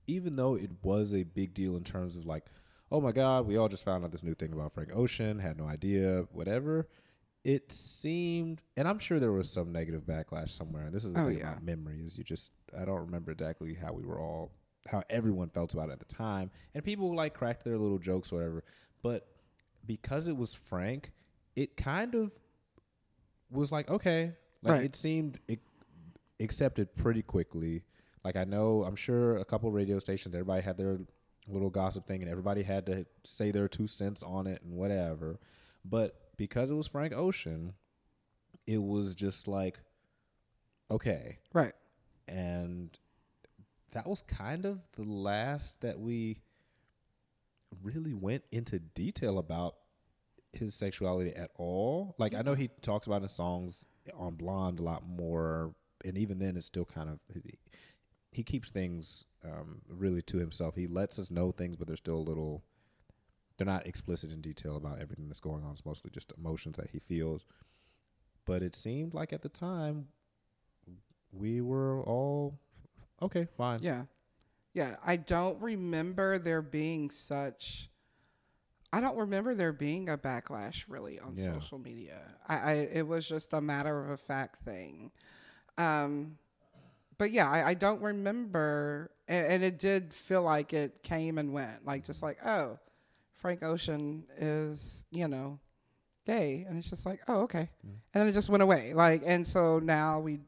even though it was a big deal in terms of like, oh my God, we all just found out this new thing about Frank Ocean, had no idea, whatever. It seemed, and I'm sure there was some negative backlash somewhere. And this is the Oh, thing yeah. about memory is you just I don't remember exactly how we were all how everyone felt about it at the time, and people like cracked their little jokes or whatever. But because it was Frank, it kind of was like okay, like Right. it seemed it accepted pretty quickly. Like I know, I'm sure a couple radio stations, everybody had their little gossip thing, and everybody had to say their two cents on it and whatever. But because it was Frank Ocean, it was just like okay, Right. and that was kind of the last that we really went into detail about his sexuality at all. Like I know he talks about in songs on Blonde a lot more, and even then, it's still kind of he, keeps things um, really to himself. He lets us know things, but they're still a little. They're not explicit in detail about everything that's going on. It's mostly just emotions that he feels. But it seemed like at the time we were all okay, fine. Yeah. Yeah. I don't remember there being such. I don't remember there being a backlash really on Yeah. social media. I, I it was just a matter of a fact thing. Um, but yeah, I, I don't remember, and, and it did feel like it came and went, like just like oh, Frank Ocean is you know gay, and it's just like oh okay, and then it just went away, like and so now we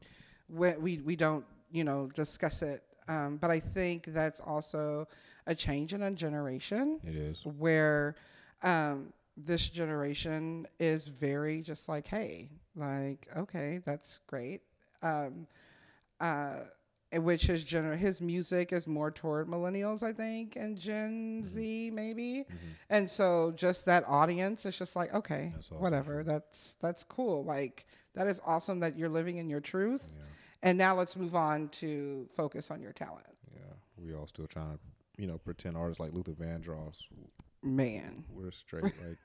we we, we don't you know discuss it, um, but I think that's also a change in a generation It is. where um, this generation is very just like, hey, like, okay, that's great. Um, uh, which his gener- his music is more toward millennials, I think, and Gen Z maybe, and so just that audience is just like, okay, That's awesome. whatever, that's that's cool. Like that is awesome that you're living in your truth, Yeah. and now let's move on to focus on your talent, Yeah. We all still trying to, you know, pretend artists like Luther Vandross. man. We're straight. like,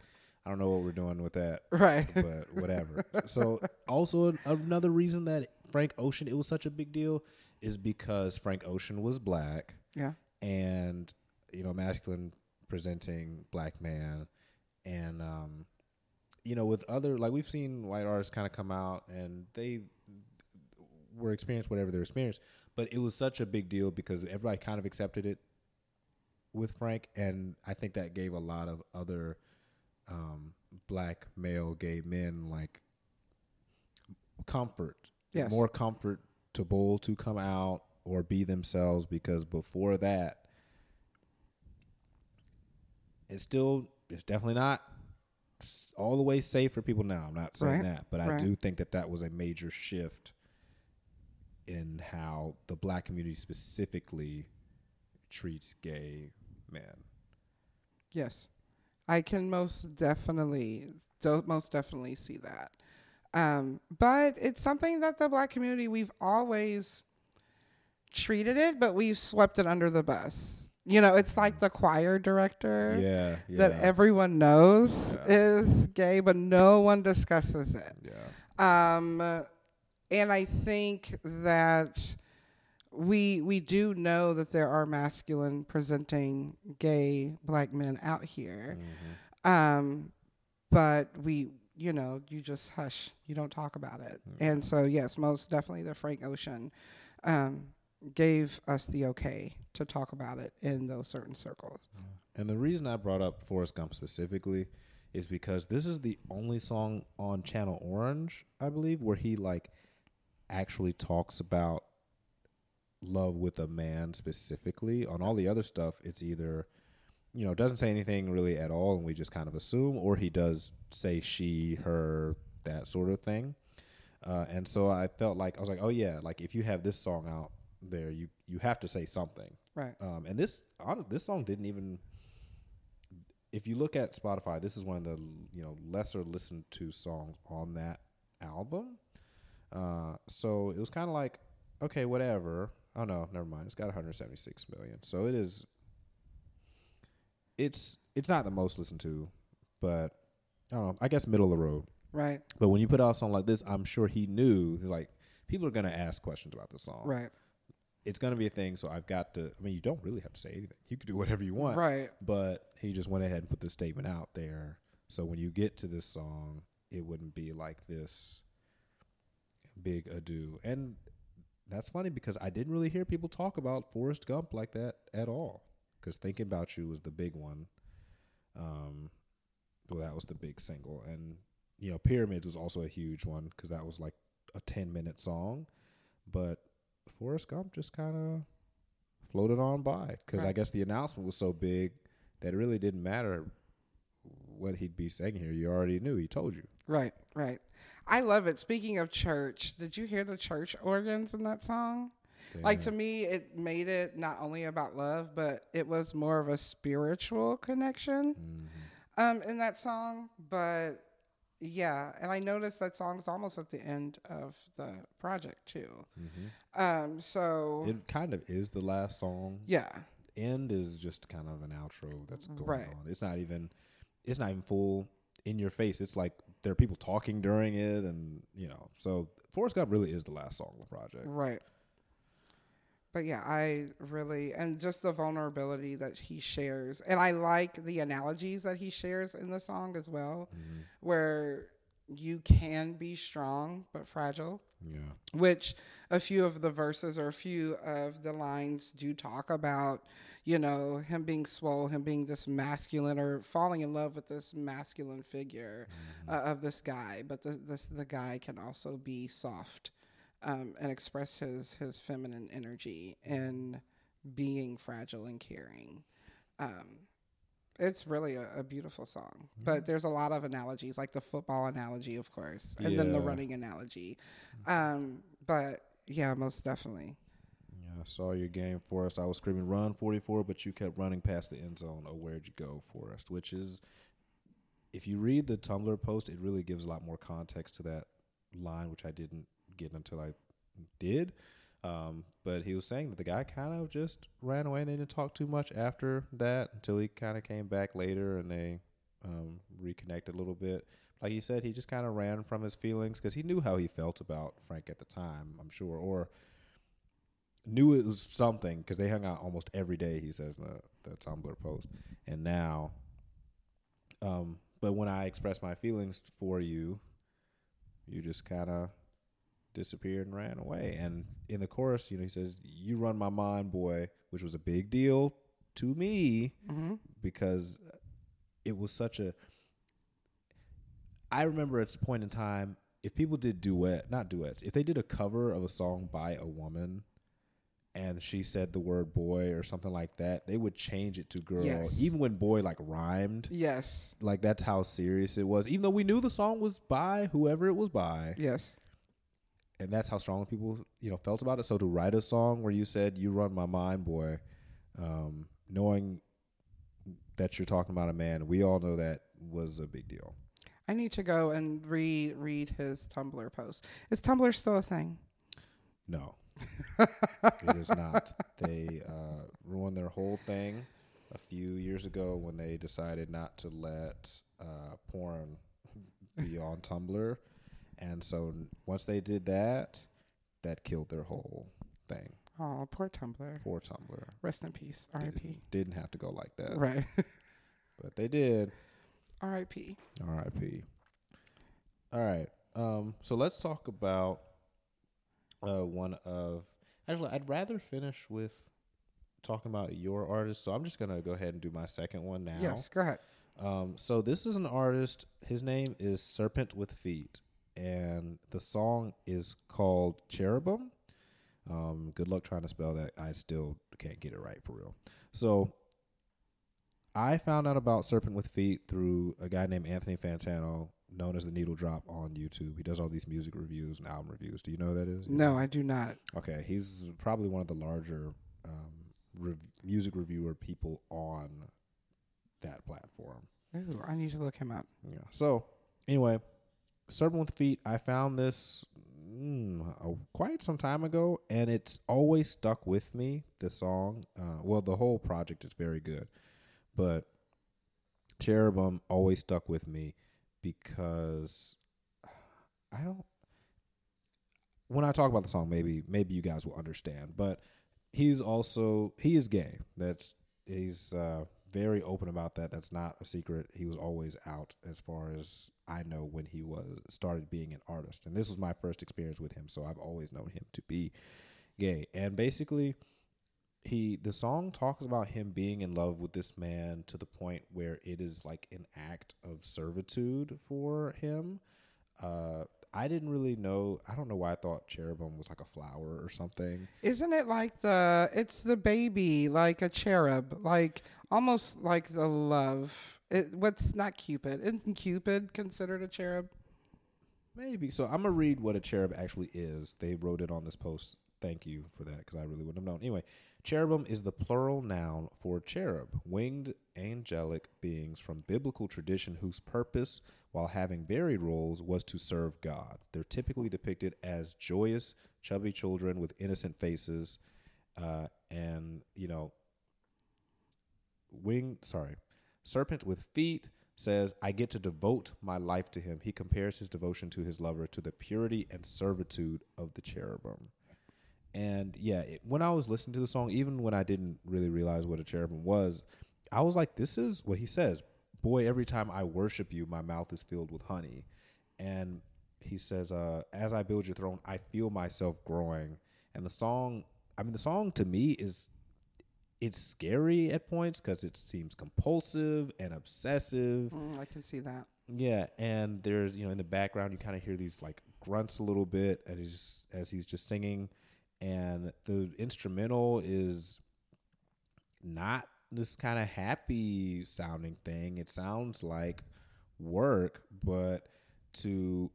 I don't know what we're doing with that, *laughs* Right. but whatever. so, also an- another reason that Frank Ocean it was such a big deal is because Frank Ocean was black. Yeah. and you know masculine presenting black man. And um you know with other like we've seen white artists kind of come out and they were experienced whatever their experience. But it was such a big deal because everybody kind of accepted it with Frank. And I think that gave a lot of other um black male gay men like comfort Yes. more comfortable to come out or be themselves because before that it's still it's definitely not all the way safe for people now. I'm not saying Right, that but i do think that that was a major shift in how the black community specifically treats gay men. Yes, I can most definitely, do, most definitely see that. Um, but it's something that the black community we've always treated it, but we've swept it under the bus. You know, it's like the choir director yeah yeah that everyone knows Yeah. is gay, but no one discusses it. yeah Um, and I think that we we do know that there are masculine presenting gay black men out here. Mhm. Um, but we, you know, you just hush. You don't talk about it. And so, yes, most definitely, the Frank Ocean um, gave us the okay to talk about it in those certain circles. And the reason I brought up Forrest Gump specifically is because this is the only song on Channel Orange, I believe, where he like actually talks about love with a man specifically. On all the other stuff, it's either you know, doesn't say anything really at all and we just kind of assume or he does say she, her, that sort of thing. Uh, and so I felt like I was like, "Oh yeah, like if you have this song out there, you you have to say something." Right. Um, and this hon- this song didn't even. If you look at Spotify, this is one of the you know lesser listened to songs on that album. Uh, so it was kind of like, okay, whatever. Oh no, never mind. It's got 176 million, so it is. It's it's not the most listened to, but I don't know. I guess middle of the road. Right. But when you put out a song like this, I'm sure he knew. He's like, people are gonna ask questions about the song Right. it's gonna be a thing. So I've got to. I mean, you don't really have to say anything. You can do whatever you want. Right. But he just went ahead and put this statement out there. So when you get to this song, it wouldn't be like this big ado. And that's funny because I didn't really hear people talk about Forrest Gump like that at all. Because Thinking About You was the big one. Um, well, that was the big single. And, you know, Pyramids was also a huge one because that was like a 10 minute song. But Forrest Gump just kind of floated on by because I guess the announcement was so big that it really didn't matter what he'd be saying here. You already knew. He told you. Right, right. I love it. Speaking of church, did you hear the church organs in that song? Like to me, it made it not only about love, but it was more of a spiritual connection Mhm. um, in that song. But yeah, and I noticed that song's almost at the end of the project too. Mhm. Um, so It kind of is the last song. yeah, End is just kind of an outro that's going Right. on. It's not even. It's not even full in your face. It's like there are people talking during it, and you know. So Forrest Gump really is the last song of the project. right. But yeah, I really and just the vulnerability that he shares, and I like the analogies that he shares in the song as well. Mhm. where you can be strong but fragile, Yeah. which a few of the verses or a few of the lines do talk about, you know, him being swole, him being this masculine or falling in love with this masculine figure uh, of this guy. But the, this, the guy can also be soft um, and express his, his feminine energy in being fragile and caring. Um, it's really a, a beautiful song, but there's a lot of analogies, like the football analogy, of course, and then the running analogy. Um, but yeah, most definitely. Yeah, I saw your game, Forrest. I was screaming, "Run, 44!" But you kept running past the end zone. Oh, where'd you go, Forrest? Which is, if you read the Tumblr post, it really gives a lot more context to that line, which I didn't get until I did. Um, but he was saying that the guy kind of just ran away and they didn't talk too much after that until he kind of came back later and they um, reconnected a little bit. Like he said, he just kind of ran from his feelings because he knew how he felt about Frank at the time, I'm sure, or knew it was something because they hung out almost every day. He says in the the Tumblr post, and now, um, but when I express my feelings for you, you just kind of disappeared and ran away. And in the chorus, you know, he says, "You run my mind, boy," which was a big deal to me Mm-hmm. because it was such a. I remember at a point in time, if people did duet, not duets, if they did a cover of a song by a woman, and she said the word boy or something like that, they would change it to girl, Yes. even when boy like rhymed. Yes. Like that's how serious it was, even though we knew the song was by whoever it was by, Yes. And that's how strong people you know felt about it. So to write a song where you said "You run my mind, boy," um, knowing that you're talking about a man, we all know that was a big deal. I need to go and reread his Tumblr post. Is Tumblr still a thing? No, *laughs* it is not. They uh, ruined their whole thing a few years ago when they decided not to let uh, porn be on Tumblr, and so once they did that, that killed their whole thing. Oh, poor Tumblr. Poor Tumblr. Rest in peace. R.I.P. Didn't have to go like that, Right. *laughs* but they did. R.I.P. R.I.P. All right. Um, so let's talk about uh, one of. Actually, I'd rather finish with talking about your artist. So I'm just gonna go ahead and do my second one now. Yes. Go ahead. Um, so this is an artist. His name is Serpent with Feet, and the song is called Cherubim. Um, good luck trying to spell that. I still can't get it right for real. So I found out about Serpent with Feet through a guy named Anthony Fantano, known as the Needle Drop on YouTube. He does all these music reviews and album reviews. Do you know who that is? No, I do not. Okay, he's probably one of the larger um, rev- music reviewer people on that platform. Ooh, I need to look him up. Yeah. So anyway, Serpent with Feet. I found this mm, quite some time ago, and it's always stuck with me. The song, uh, well, the whole project is very good, but Cherubim always stuck with me because I don't. When I talk about the song, maybe maybe you guys will understand, but he's also he is gay. That's he's uh, very open about that. That's not a secret. He was always out as far as I know when he was started being an artist. And this was my first experience with him, so I've always known him to be gay. And basically he the song talks about him being in love with this man to the point where it is like an act of servitude for him. Uh, I didn't really know. I don't know why I thought cherubim was like a flower or something. Isn't it like the it's the baby, like a cherub, like almost like the love. It, what's not Cupid? Isn't Cupid considered a cherub? Maybe. So I'm gonna read what a cherub actually is. They wrote it on this post. Thank you for that because I really wouldn't have known. Anyway, cherubim is the plural noun for cherub, winged angelic beings from biblical tradition whose purpose, while having varied roles, was to serve God. They're typically depicted as joyous, chubby children with innocent faces, uh, and you know, winged. Sorry, serpent with feet says, I get to devote my life to him. He compares his devotion to his lover to the purity and servitude of the cherubim. And yeah, it, when I was listening to the song, even when I didn't really realize what a cherubim was, I was like, this is what he says. Boy, every time I worship you, my mouth is filled with honey. And he says, uh, as I build your throne, I feel myself growing. And the song, I mean, the song to me is it's scary at points because it seems compulsive and obsessive. Mm, I can see that. Yeah, and there's you know in the background you kind of hear these like grunts a little bit as he's as he's just singing, and the instrumental is not this kind of happy sounding thing. It sounds like work, but to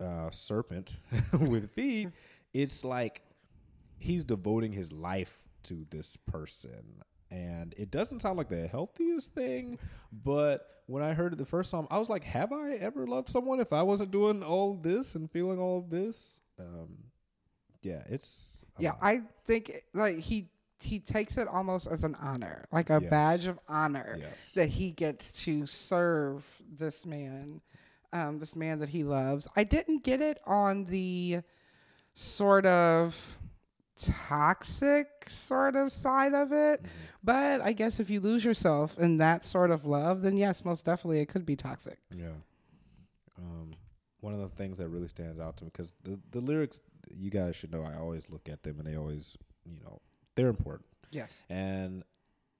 uh, Serpent *laughs* with feet, it's like he's devoting his life to this person. And it doesn't sound like the healthiest thing, but when I heard it the first time, I was like, "Have I ever loved someone if I wasn't doing all this and feeling all of this?" Um, yeah, it's Yeah. I think like he he takes it almost as an honor, like a Yes. badge of honor Yes. that he gets to serve this man, um, this man that he loves. I didn't get it on the sort of toxic sort of side of it, Mm-hmm. but I guess if you lose yourself in that sort of love, then yes, most definitely it could be toxic. Yeah. Um, one of the things that really stands out to me because the the lyrics, you guys should know, I always look at them and they always, you know, they're important. Yes. And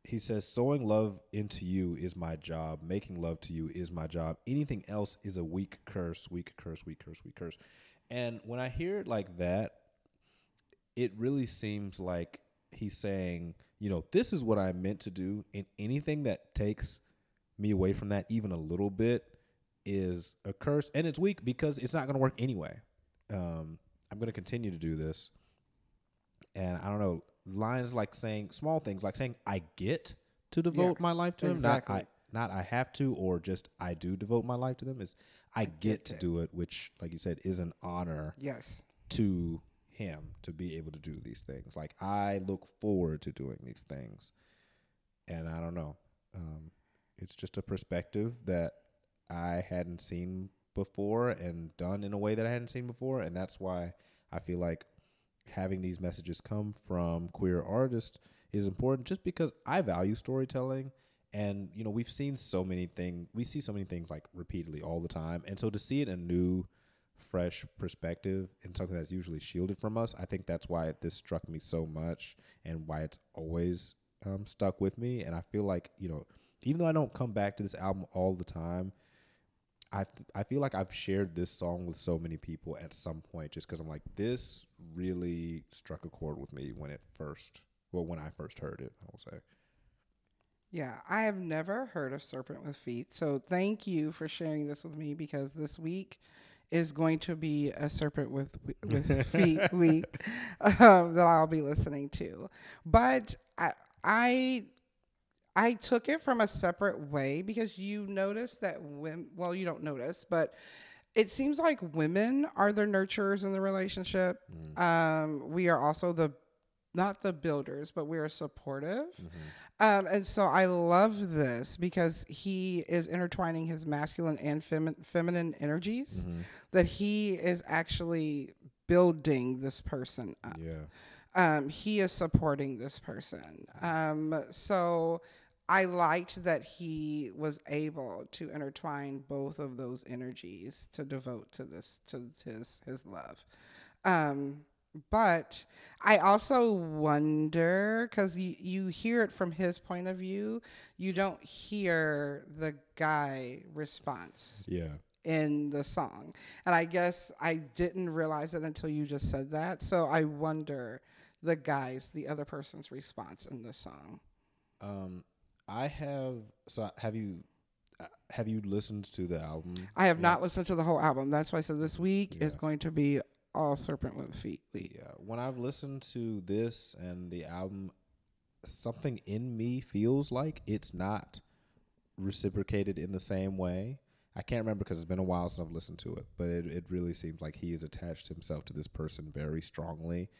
he says, "Sowing love into you is my job. Making love to you is my job. Anything else is a weak curse. Weak curse. Weak curse. Weak curse." And when I hear it like that, it really seems like he's saying, you know, this is what I meant to do, and anything that takes me away from that even a little bit is a curse, and it's weak because it's not going to work anyway. Um, I'm going to continue to do this, and I don't know lines like saying small things like saying I get to devote my life to him, exactly. not I not I have to, or just I do devote my life to them. Is I, get, get to to. do it, which, like you said, is an honor Yes. to him to be able to do these things. Like I look forward to doing these things, and I don't know. Um, it's just a perspective that I hadn't seen before and done in a way that I hadn't seen before, and that's why I feel like having these messages come from queer artists is important. Just because I value storytelling. And you know we've seen so many things. We see so many things like repeatedly all the time, and so to see it in a new, fresh perspective and something that's usually shielded from us. I think that's why this struck me so much and why it's always um, stuck with me. And I feel like, you know, even though I don't come back to this album all the time, I, th- I feel like I've shared this song with so many people at some point just because I'm like, this really struck a chord with me when it first, well, when I first heard it, I will say. Yeah, I have never heard of Serpent with Feet. So thank you for sharing this with me because this week is going to be a Serpent with with *laughs* Feet week um, that I'll be listening to. But I, I I took it from a separate way because you notice that when, Well, you don't notice, but it seems like women are the nurturers in the relationship. Um, we are also the not the builders, but we are supportive. Um, and so I love this because he is intertwining his masculine and femi- feminine energies, that he is actually building this person up. Yeah. um, he is supporting this person. Um, so I liked that he was able to intertwine both of those energies to devote to this to his his love. Um, but I also wonder because you, you hear it from his point of view, you don't hear the guy response Yeah. in the song. And I guess I didn't realize it until you just said that. So I wonder the guy's, the other person's response in the song. Um, I have. So have you? uh, Have you listened to the album? I have not listened to the whole album. That's why I said this week is going to be all Serpent with Feet week. Yeah. When I've listened to this and the album, something in me feels like it's not reciprocated in the same way. I can't remember because it's been a while since I've listened to it, but it, it really seems like he has attached himself to this person very strongly,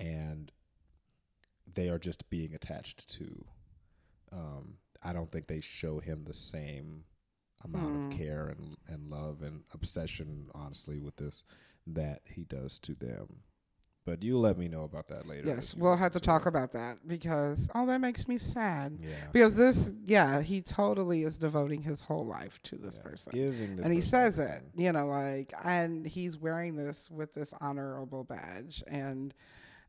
and they are just being attached to. Um, I don't think they show him the same amount Hmm. of care and and love and obsession, honestly, with this that he does to them. But you let me know about that later. Yes, we'll have to it. talk about that because oh, that makes me sad. Yeah. Because this, yeah, he totally is devoting his whole life to this yeah. person. Giving this and he says it, you know, like, and he's wearing this with this honorable badge. And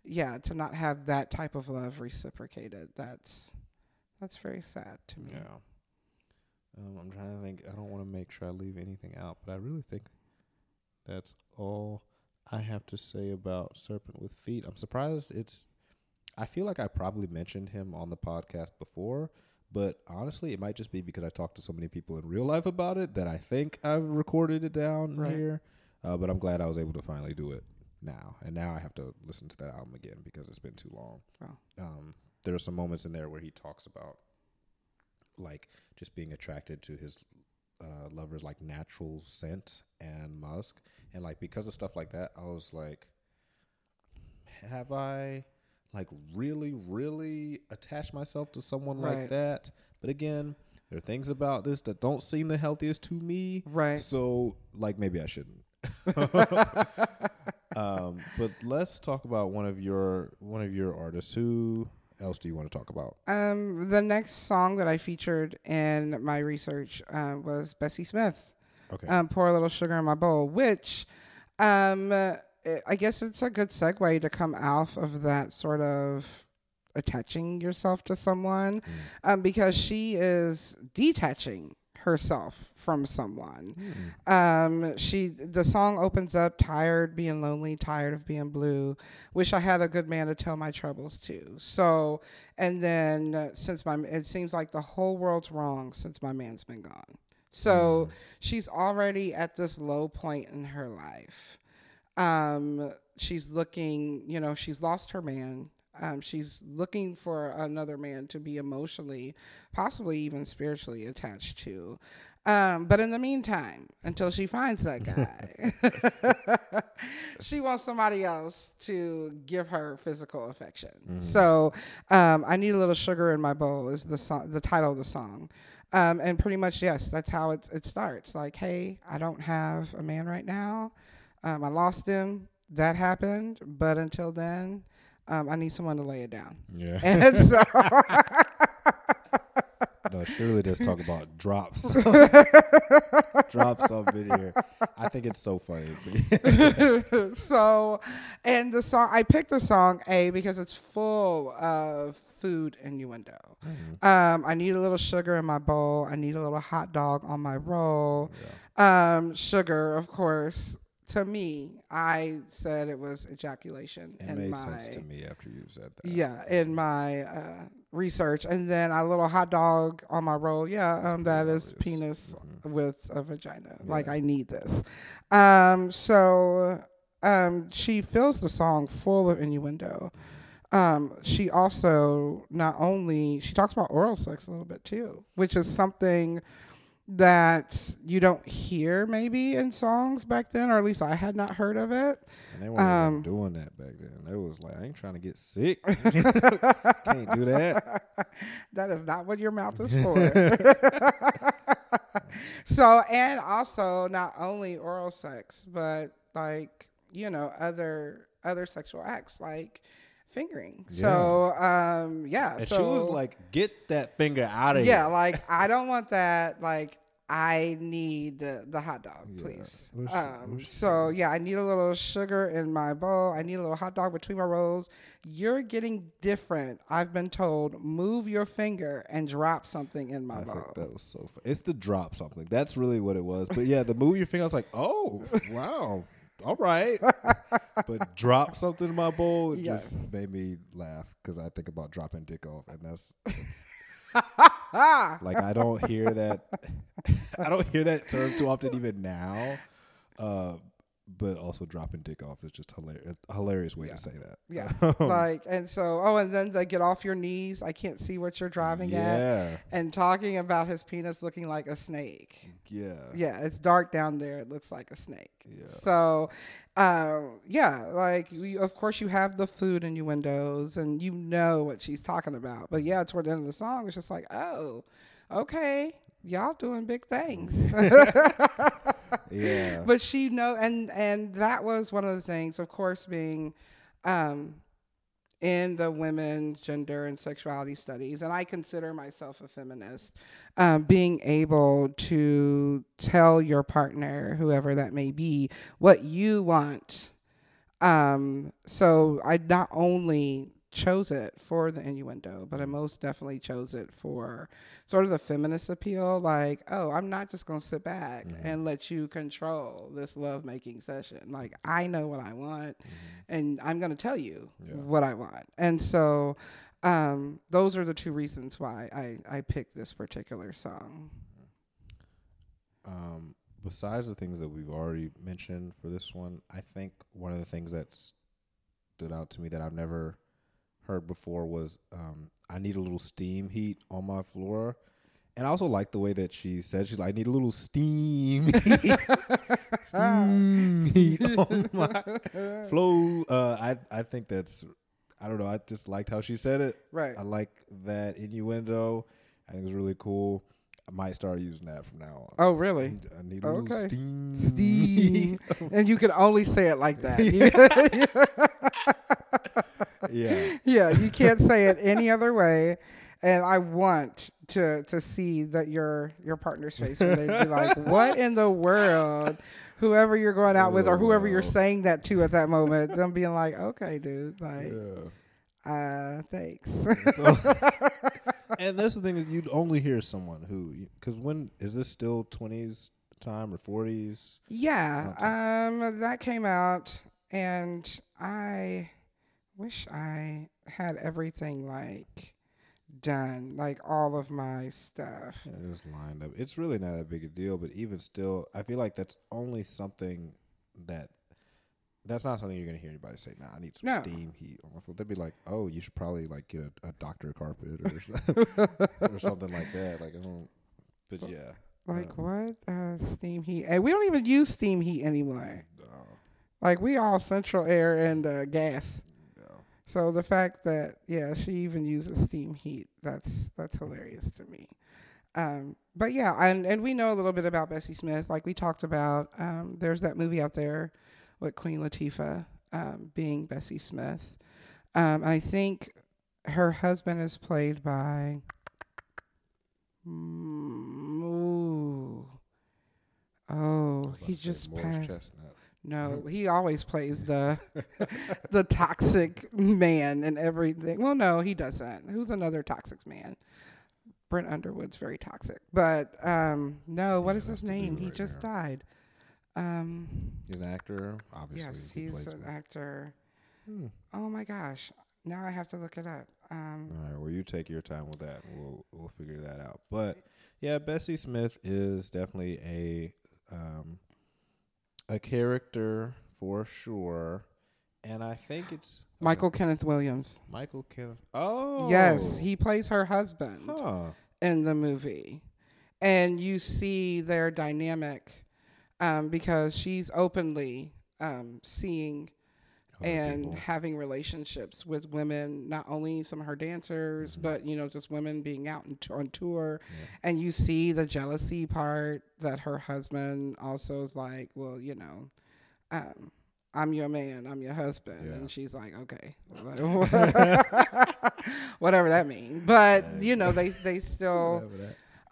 yeah, to not have that type of love reciprocated, that's that's very sad to me. Yeah. Um, I'm trying to think. I don't want to make sure I leave anything out, but I really think that's all I have to say about Serpent with Feet. I'm surprised it's. I feel like I probably mentioned him on the podcast before, but honestly, it might just be because I talked to so many people in real life about it that I think I've recorded it down Right. here. Uh, but I'm glad I was able to finally do it now, and now I have to listen to that album again because it's been too long. Wow. Um, there are some moments in there where he talks about like just being attracted to his uh, lover's like natural scent and musk, and like because of stuff like that, I was like, have I like really, really attached myself to someone like that? But again, there are things about this that don't seem the healthiest to me. Right. So, like, maybe I shouldn't. *laughs* *laughs* um, but let's talk about one of your one of your artists. Who else do you want to talk about? Um, the next song that I featured in my research uh, was Bessie Smith. Okay. um, pour a little sugar in my bowl, which um, uh, I guess it's a good segue to come off of that sort of attaching yourself to someone um, because she is detaching herself from someone. Um, she the song opens up tired, being lonely, tired of being blue. Wish I had a good man to tell my troubles to. So, and then uh, since my it seems like the whole world's wrong since my man's been gone. So she's already at this low point in her life. Um, she's looking, you know, she's lost her man. Um, she's looking for another man to be emotionally, possibly even spiritually attached to. Um, but in the meantime, until she finds that guy, *laughs* she wants somebody else to give her physical affection. So, um, I need a little sugar in my bowl is the song, the title of the song. Um, and pretty much, yes, that's how it, it starts. Like, hey, I don't have a man right now. Um, I lost him. That happened. But until then, um, I need someone to lay it down. Yeah. *laughs* And so, *laughs* no, Shirley does talk about drops. *laughs* drops up in here. I think it's so funny. so, and the song, I picked the song A because it's full of food innuendo. Um, I need a little sugar in my bowl. I need a little hot dog on my roll. Um, sugar, of course. To me, I said it was ejaculation It made my sense to me after you said that. yeah in my uh, research, and then a little hot dog on my roll. Yeah, um, that is penis with a vagina. Like I need this. Um, so um, she fills the song full of innuendo. Um, she also not only she talks about oral sex a little bit too, which is something that you don't hear maybe in songs back then, or at least I had not heard of it. And they weren't Um, even doing that back then. They was like, I ain't trying to get sick. *laughs* Can't do that. *laughs* that is not what your mouth is for. *laughs* so, and also not only oral sex, but like you know other other sexual acts like fingering. So um, yeah, And so she was like, "Get that finger out of yeah, here." like *laughs* I don't want that. Like I need the, hot dog, Yeah. please. Um, so yeah, I need a little sugar in my bowl. I need a little hot dog between my rolls. You're getting different. I've been told move your finger and drop something in my I bowl. that was so fun. It's the drop something. That's really what it was. But yeah, the move your finger, I was like, oh, *laughs* wow. All right. *laughs* but drop something in my bowl Yes. just made me laugh because I think about dropping dick off. And that's, *laughs* like, I don't hear that. *laughs* I don't hear that term too often even now. Uh, but also dropping dick off is just hilarious. Hilarious way to say that. yeah, *laughs* like and so oh, and then they get off your knees. I can't see what you're driving at. And talking about his penis looking like a snake. Yeah. Yeah, it's dark down there. It looks like a snake. Yeah. So, um, yeah, like of course you have the food innuendos, and you know what she's talking about. But yeah, toward the end of the song, it's just like, oh, okay, y'all doing big things. *laughs* Yeah. but she know, and and that was one of the things, of course, being. Um, in the women's gender and sexuality studies, and I consider myself a feminist, um, being able to tell your partner, whoever that may be, what you want. Um, so I not only chose it for the innuendo, but I most definitely chose it for sort of the feminist appeal. Like, oh, I'm not just gonna sit back and let you control this love making session. Like, I know what I want, and I'm gonna tell you Yeah. what I want. And so, um, those are the two reasons why I I picked this particular song. Um, besides the things that we've already mentioned for this one, I think one of the things that stood out to me that I've never heard before was um, I need a little steam heat on my floor. And I also like the way that she said she's like, I need a little steam *laughs* heat, steam heat *laughs* on my flow. Uh, I I think that's I don't know. I just liked how she said it. Right. I like that innuendo. I think it's really cool. I might start using that from now on. Oh, really? I need a Okay. little steam. Steve. *laughs* and you can only say it like that. yeah. Yeah, *laughs* yeah, you can't say it any other way. And I want to to see that your your partner's face when they be like, "What in the world?" Whoever you're going out with, or whoever you're Oh. saying that to at that moment, them being like, "Okay, dude, like, Yeah. uh, thanks." *laughs* So- and that's the thing is you'd only hear someone who because when is this still twenties time or forties? Yeah, um, that came out, and I wish I had everything like done, like all of my stuff. Yeah, just lined up. It's really not that big a deal, but even still, I feel like that's only something that that's not something you're gonna hear anybody say. Nah, I need some No. steam heat on my floor. They'd be like, "Oh, you should probably like get a, a doctor carpet or something, *laughs* or something like that." Like, I don't. But yeah, Like Um, what? Uh, steam heat. And we don't even use steam heat anymore. no, Like we all central air and uh, gas. So the fact that yeah, she even uses steam heat, that's that's hilarious to me. Um, but yeah, and and we know a little bit about Bessie Smith. Like we talked about, um, there's that movie out there with Queen Latifah um, being Bessie Smith. Um, I think her husband is played by. Mm, ooh. Oh, he just passed. Chestnut. No, he always plays the *laughs* the toxic man and everything. Well, no, he doesn't. Who's another toxic man? Brent Underwood's very toxic. But um no, what Yeah, is his name? dude He just there. died. Um He's an actor, obviously. yes, he he's an one. actor. Hmm. Oh my gosh. Now I have to look it up. Um All right, well, you take your time with that, we'll we'll figure that out. But yeah, Bessie Smith is definitely a um, a character for sure, and I think it's Michael Kenneth Williams. Michael Kenneth. Oh, Yes, he plays her husband. Huh. in the movie, and you see their dynamic um, because she's openly um, seeing and people. having relationships with women, not only some of her dancers, Mm-hmm. but you know, just women being out and on tour, and you see the jealousy part that her husband also is like, well, you know, um, I'm your man, I'm your husband. Yeah. And she's like, okay, *laughs* *laughs* whatever that means. But, you know, they, they still,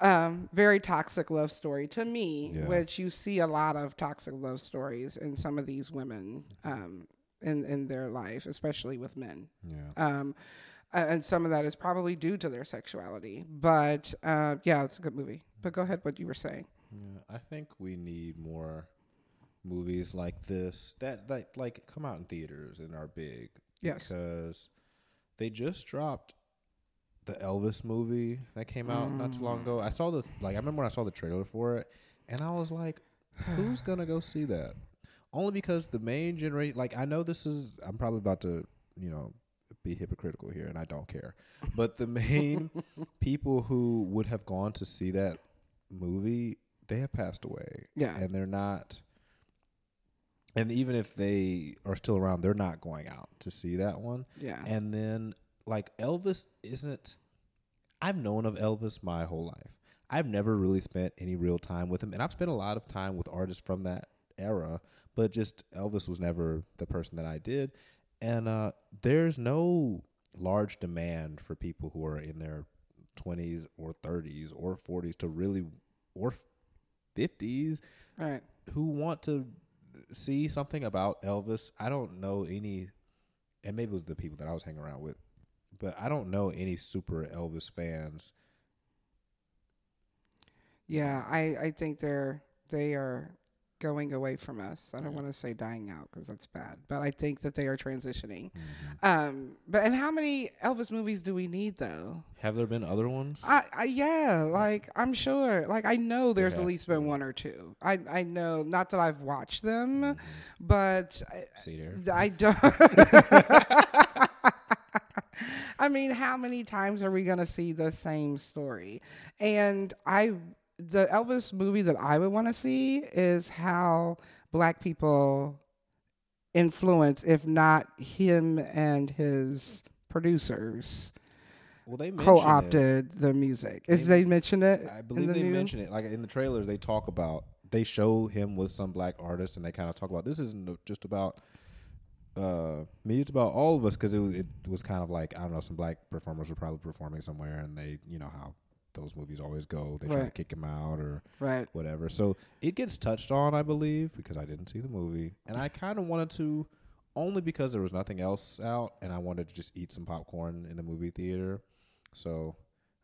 um, very toxic love story to me, Yeah. which you see a lot of toxic love stories in some of these women um, in, in their life, especially with men. Yeah. Um, and some of that is probably due to their sexuality. But uh, yeah, it's a good movie. But go ahead, what you were saying. Yeah, I think we need more movies like this that that like come out in theaters and are big. Yes. because they just dropped the Elvis movie that came out not too long ago. I saw the like I remember when I saw the trailer for it, and I was like, "Who's gonna go see that?" Only because the main generation, like I know this is, I'm probably about to, you know, be hypocritical here, and I don't care. But the main *laughs* people who would have gone to see that movie, they have passed away. Yeah. And they're not and even if they are still around, they're not going out to see that one. Yeah. And then like Elvis isn't I've known of Elvis my whole life. I've never really spent any real time with him and I've spent a lot of time with artists from that era, but just Elvis was never the person that I did. And uh there's no large demand for people who are in their 20s or 30s or 40s to really or 50s right. who want to see something about Elvis. I don't know any, and maybe it was the people that I was hanging around with, but I don't know any super Elvis fans. Yeah, I, I think they're they are going away from us. I don't want to say dying out because that's bad, but I think that they are transitioning. Um, but and how many Elvis movies do we need though? Have there been other ones? I, I yeah, like I'm sure. Like I know there's at least been one or two. I I know not that I've watched them, Mm-hmm. but I. I don't. *laughs* I mean, how many times are we going to see the same story? And I, the Elvis movie that I would want to see is how black people influence, if not him and his producers, Well, they co-opted the music. Is they mention it? I believe the they mention it. Like in the trailers, they talk about they show him with some black artists, and they kind of talk about this isn't just about uh me. It's about all of us because it was it was kind of like I don't know. Some black performers were probably performing somewhere, and they you know how those movies always go. They try to kick him out or Right. whatever. So it gets touched on, I believe, because I didn't see the movie, and I kind of wanted to, only because there was nothing else out, and I wanted to just eat some popcorn in the movie theater. So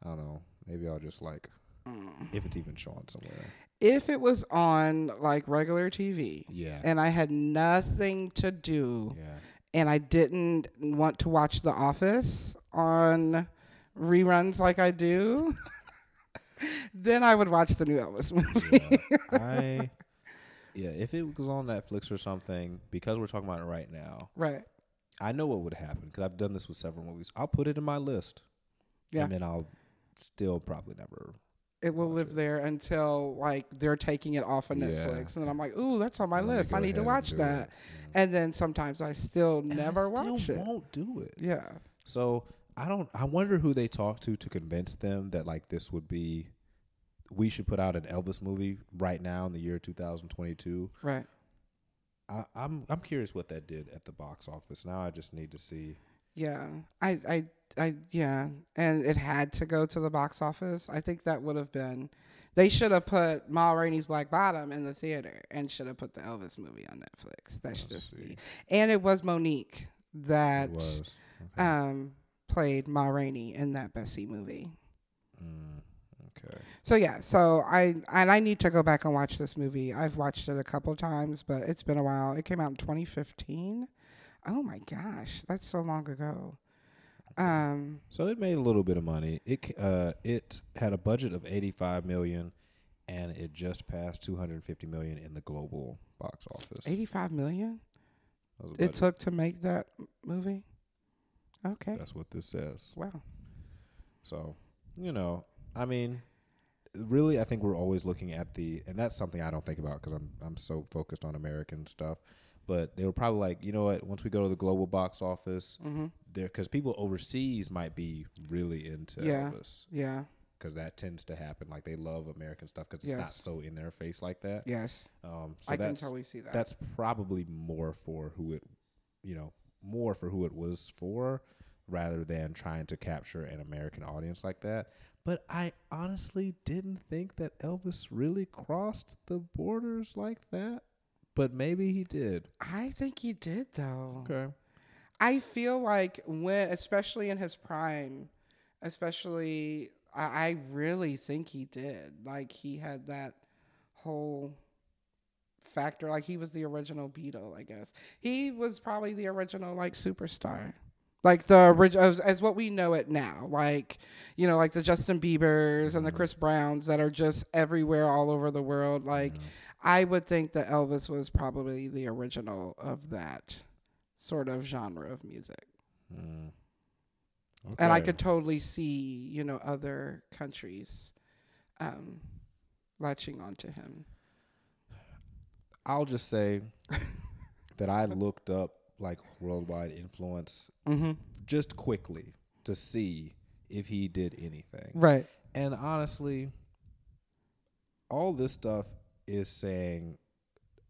I don't know. Maybe I'll just like, mm. if it's even showing somewhere. If it was on like regular TV Yeah. and I had nothing to do yeah. and I didn't want to watch The Office on reruns like I do, *laughs* then I would watch the new Elvis *laughs* movie. yeah. I. Yeah, if it was on Netflix or something, because we're talking about it right now, right. I know what would happen because I've done this with several movies. I'll put it in my list, Yeah. and then I'll still probably never It will live there until like they're taking it off of Yeah. Netflix, and then I'm like, "Ooh, that's on my list. I need to watch that." it. And then sometimes I still And I never still watch it. Won't do it. Yeah, So I don't. I wonder who they talked to to convince them that like this would be. We should put out an Elvis movie right now in the year 2022. right. I, I'm I'm curious what that did at the box office. Now I just need to see. Yeah, I, I, I, yeah, and it had to go to the box office. I think that would have been. They should have put Ma Rainey's Black Bottom in the theater and should have put the Elvis movie on Netflix. That should just be. And it was Mo'Nique that It was. Okay. um played Ma Rainey in that Bessie movie. Mm, okay. So yeah, so I and I need to go back and watch this movie. I've watched it a couple times, but it's been a while. It came out in 2015. Oh my gosh, that's so long ago. Um, So it made a little bit of money. It uh it had a budget of 85 million, and it just passed 250 million in the global box office. 85 million That was the it took to make that movie. Okay. That's what this says. Wow. So, you know, I mean, really, I think we're always looking at the, and that's something I don't think about because I'm I'm so focused on American stuff. But they were probably like, you know what? Once we go to the global box office, Mm-hmm. there because people overseas might be really into Yeah. Elvis. Yeah. because that tends to happen. Like they love American stuff because it's not so in their face like that. Yes, Um, so I can totally see that. that's probably more for who it, you know, more for who it was for, rather than trying to capture an American audience like that. But I honestly didn't think that Elvis really crossed the borders like that. But maybe he did. I think he did though. Okay. I feel like when, especially in his prime, especially, I, I really think he did. Like he had that whole factor. Like he was the original Beatle, I guess. He was probably the original like superstar. Like the original, as, as what we know it now, like you know, like the Justin Bieber's and the Chris Browns that are just everywhere, all over the world. Like, I would think that Elvis was probably the original of that sort of genre of music. Mm. And I could totally see, you know, other countries um, latching onto him. I'll just say *laughs* that I looked up like worldwide influence Mm-hmm. just quickly to see if he did anything. Right. And honestly, all this stuff is saying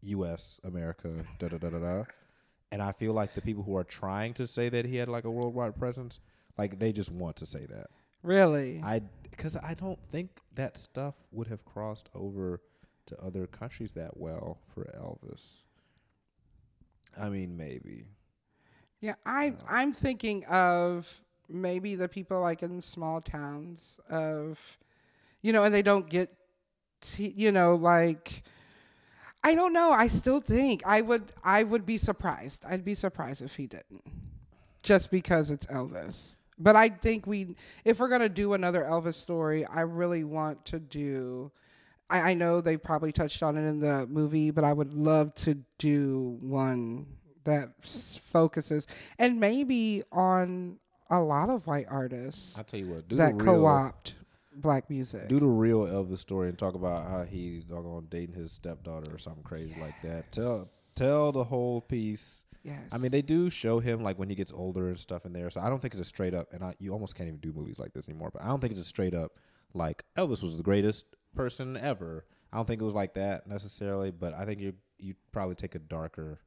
US, America, da da da da da. And I feel like the people who are trying to say that he had like a worldwide presence, like they just want to say that. Really? I because I don't think that stuff would have crossed over to other countries that well for Elvis. I mean, maybe. Yeah, I uh, I'm thinking of maybe the people like in small towns of, you know, and they don't get, t- you know, like. I don't know. I still think I would. I would be surprised. I'd be surprised if he didn't, just because it's Elvis. But I think we, if we're gonna do another Elvis story, I really want to do. I, I know they probably touched on it in the movie, but I would love to do one that focuses and maybe on a lot of white artists I'll tell you what. Do that the real, co-opt black music. Do the real Elvis story and talk about how he doggone dating his stepdaughter or something crazy like that. Tell tell the whole piece. yes. I mean, they do show him like when he gets older and stuff in there. So I don't think it's a straight up. And I, you almost can't even do movies like this anymore. But I don't think it's a straight up like Elvis was the greatest person ever. I don't think it was like that necessarily. But I think you you probably take a darker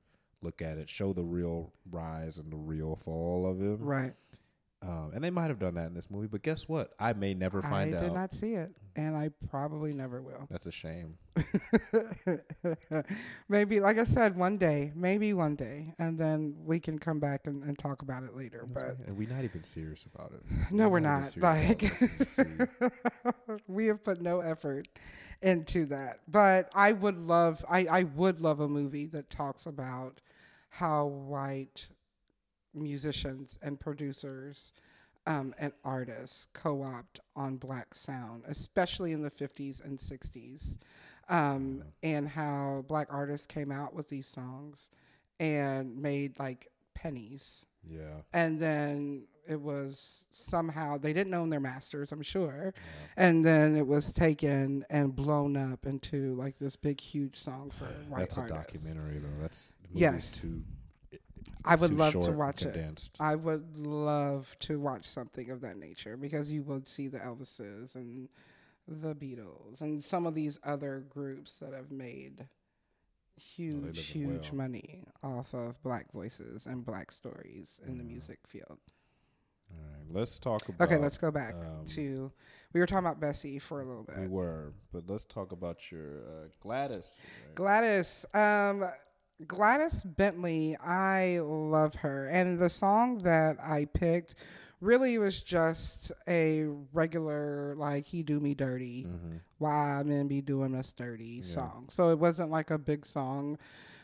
look at it, show the real rise and the real fall of him. right. Um, and they might have done that in this movie. But guess what? I may never find I out. I did not see it, and I probably never will. That's a shame. *laughs* maybe, like I said, one day, maybe one day, and then we can come back and, and talk about it later. But and we're not even serious about it. no, we're even not. Like, *laughs* we have put no effort into that. But I would love, I, I would love a movie that talks about how white musicians and producers um, and artists co-opt on black sound, especially in the 50s and 60s, um, and how black artists came out with these songs and made like pennies yeah. and then it was somehow they didn't own their masters i'm sure and then it was taken and blown up into like this big huge song for *sighs* white That's a artists documentary though. That's Yes. Too, I would love to watch it. condensed. i would love to watch something of that nature because you would see the elvises and the beatles and some of these other groups that have made huge living huge well. money off of black voices and black stories in the Mhm. music field All right, let's talk about. Okay, let's go back um, to. We were talking about Bessie for a little bit. We were, but let's talk about your uh, Gladys. right? Gladys, um, Gladys Bentley, I love her, and the song that I picked really was just a regular like "He Do Me Dirty." Mhm. Why men be doing us dirty Yeah. song. So it wasn't like a big song.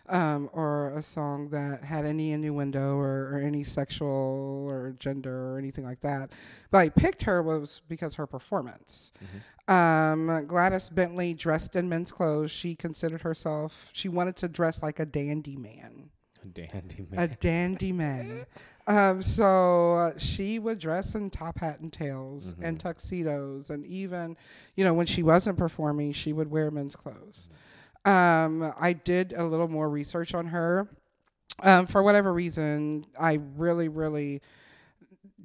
Um, or a song that had any innuendo or, or any sexual or gender or anything like that. But I picked her was because her performance. Um, Gladys Bentley dressed in men's clothes. She considered herself, she wanted to dress like a dandy man. A dandy man. A dandy man. Um, so uh, she would dress in top hat and tails Mm-hmm. and tuxedos. And even, you know, when she wasn't performing, she would wear men's clothes. Um, I did a little more research on her. Um, for whatever reason, I really, really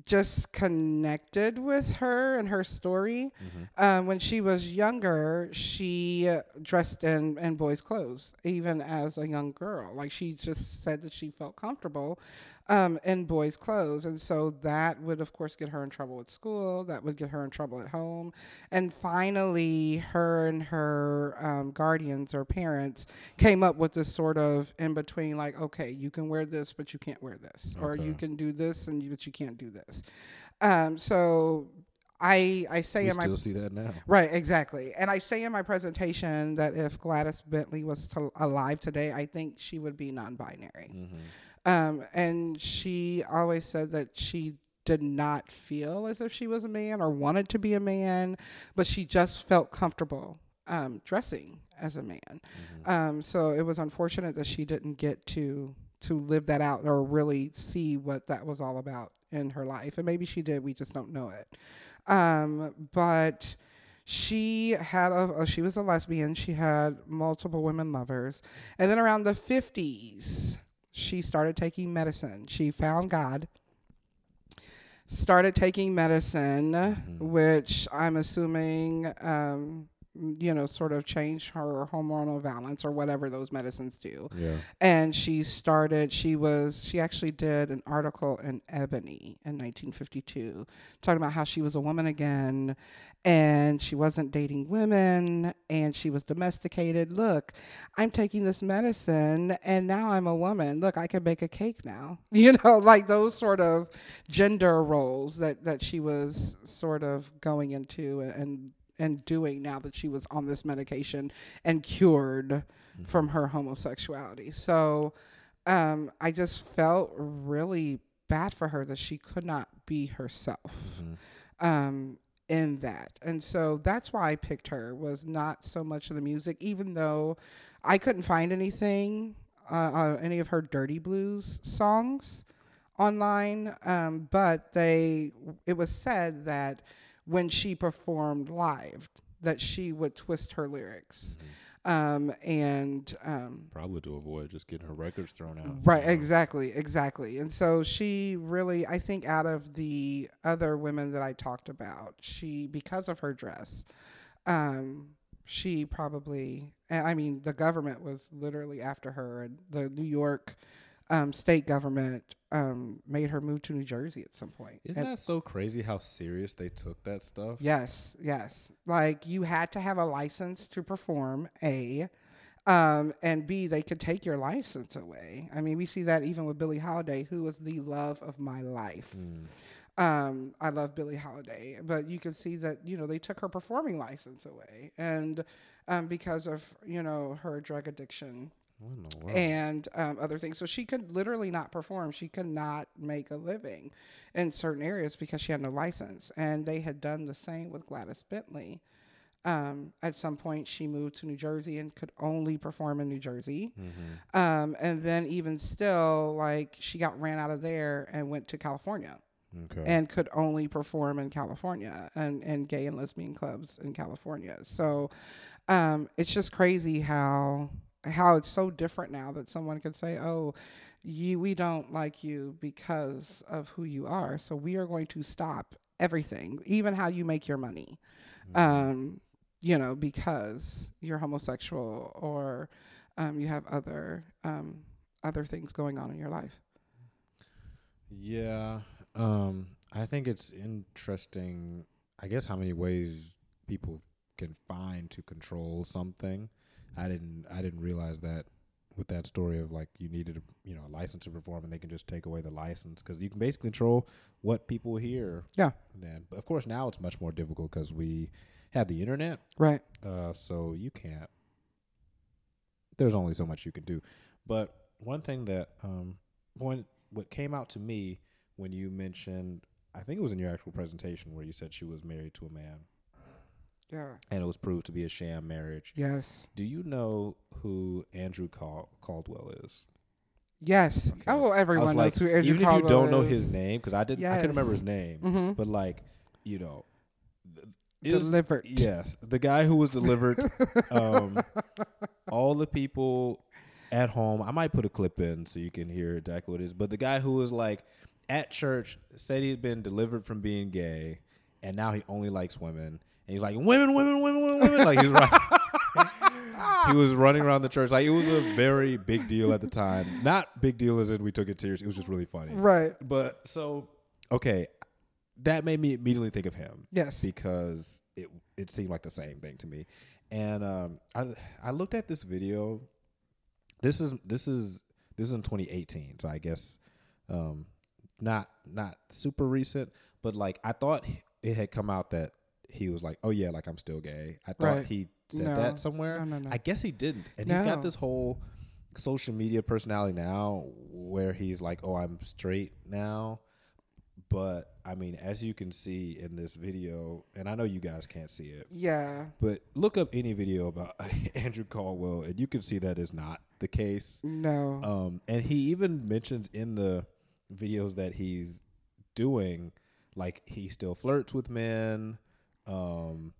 just connected with her and her story. Um, when she was younger, she dressed in, in boys' clothes, even as a young girl. Like she just said that she felt comfortable um, in boys' clothes. And so that would, of course, get her in trouble at school. That would get her in trouble at home. And finally, her and her um, guardians or parents came up with this sort of in between, like, okay, you can wear this, but you can't wear this, or you can do this, and you, but you can't do this. Um, so I I say We in my still see that now. Right, exactly. And I say in my presentation that if Gladys Bentley was to, alive today, I think she would be non binary. Mm-hmm. Um, and she always said that she did not feel as if she was a man or wanted to be a man, but she just felt comfortable um, dressing as a man. Um, so it was unfortunate that she didn't get to to live that out or really see what that was all about in her life. And maybe she did, we just don't know it. Um, but she had a, she was a lesbian. She had multiple women lovers, and then around the fifties, she started taking medicine. She found God. Started taking medicine, which I'm assuming, um, you know, sort of changed her hormonal balance or whatever those medicines do. Yeah. and she started she was she actually did an article in ebony in 1952 talking about how she was a woman again and she wasn't dating women and she was domesticated. Look i'm taking this medicine and now i'm a woman. Look i can bake a cake now. *laughs* You know like those sort of gender roles that that she was sort of going into and and doing now that she was on this medication and cured from her homosexuality. So um, I just felt really bad for her that she could not be herself um, in that. And so that's why I picked her was not so much of the music, even though I couldn't find anything, uh, uh, any of her dirty blues songs online. Um, but they, it was said that when she performed live, that she would twist her lyrics. Um, and um, Probably to avoid just getting her records thrown out. Right, you know? exactly, exactly. And so she really, I think, out of the other women that I talked about, she, because of her dress, um, she probably, I mean, the government was literally after her, and the New York um, state government um, made her move to New Jersey at some point. Isn't And- that so crazy how serious they took that stuff? Yes, yes. Like you had to have a license to perform, A. Um, and B, they could take your license away. I mean, we see that even with Billie Holiday, who was the love of my life. Um, I love Billie Holiday, but you can see that, you know, they took her performing license away. And um, because of, you know, her drug addiction What in the world? and um, other things. So she could literally not perform. She could not make a living in certain areas because she had no license. And they had done the same with Gladys Bentley. Um, at some point, she moved to New Jersey and could only perform in New Jersey. Mm-hmm. Um, and then, even still, like she got ran out of there and went to California okay. and could only perform in California and, and gay and lesbian clubs in California. So um, it's just crazy how how it's so different now that someone could say, "Oh, you we don't like you because of who you are, so we are going to stop everything, even how you make your money." Um, you know, because you're homosexual or um, you have other um, other things going on in your life. Yeah. Um, I think it's interesting, I guess, how many ways people can find to control something. I didn't I didn't realize that with that story of like you needed a you know a license to perform and they can just take away the license because you can basically control what people hear. Yeah. Then, but of course now it's much more difficult because we have the internet, Right. uh, so you can't. There's only so much you can do, but one thing that um one what came out to me when you mentioned I think it was in your actual presentation where you said she was married to a man Yeah. and it was proved to be a sham marriage. Yes. Do you know who Andrew Cal- Caldwell is? Yes. Okay. Oh, everyone knows like, who Andrew even if you don't know is. his name, because I didn't, I couldn't remember his name, Mm-hmm. but like, you know, th- is- Delivered. Yes, the guy who was delivered. um, *laughs* all the people at home. I might put a clip in so you can hear exactly what it is. But the guy who was like, at church said he's been delivered from being gay, and now he only likes women. And he's like, women, women, women, women, women. Like he's right. *laughs* he was running around the church like it was a very big deal at the time. Not big deal as in we took it serious. It was just really funny. Right. But so okay, that made me immediately think of him. Yes. Because it it seemed like the same thing to me. And um, I I looked at this video. This is this is this is in 2018, so I guess um, not not super recent, but like I thought it had come out that he was like, "Oh yeah, like I'm still gay." I thought Right. he said No. that somewhere. No, no, no. I guess he didn't, and he's got this whole social media personality now where he's like, "Oh, I'm straight now." But I mean, as you can see in this video, and I know you guys can't see it, Yeah. but look up any video about *laughs* Andrew Caldwell, and you can see that is not the case. No. Um, and he even mentions in the videos that he's doing, like he still flirts with men, um,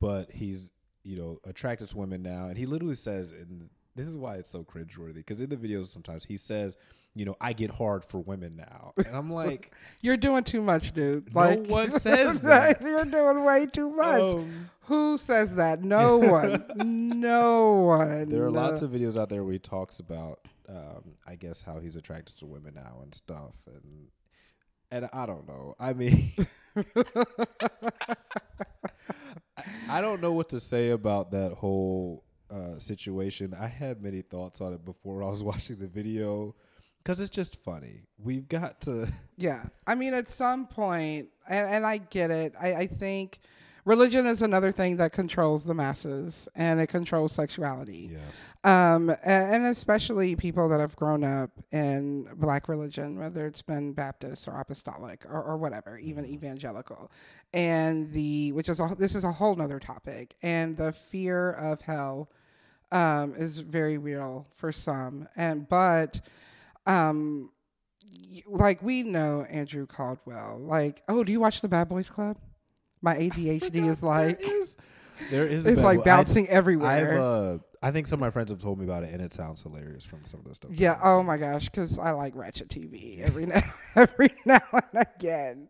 but he's you know attracted to women now. And he literally says, and this is why it's so cringeworthy, because in the videos sometimes he says, you know, I get hard for women now, and I'm like, *laughs* You're doing too much, dude. Like, No one *laughs* says *laughs* that. You're doing way too much. um, Who says that? No one. no one. There are lots of videos out there where he talks about, um, I guess, how he's attracted to women now and stuff, and and I don't know. I mean, I, don't know what to say about that whole uh, situation. I had many thoughts on it before I was *laughs* watching the video because it's just funny. We've got to. Yeah. I mean, at some point, and, and I get it, I, I think religion is another thing that controls the masses and it controls sexuality. Yeah. Um, a- and especially people that have grown up in black religion, whether it's been Baptist or apostolic or, or whatever, even evangelical. And the, which is a, this is a whole nother topic. And the fear of hell um, is very real for some. And, but, um, like we know Andrew Caldwell. Like, oh, do you watch the Bad Boys Club? My *laughs* ADHD is like, there is, there is it's like boy- I- bouncing I've everywhere. uh, I think some of my friends have told me about it, and it sounds hilarious from some of the stuff. Yeah. Oh seen. my gosh, because I like Ratchet TV every *laughs* now every *laughs* now and again.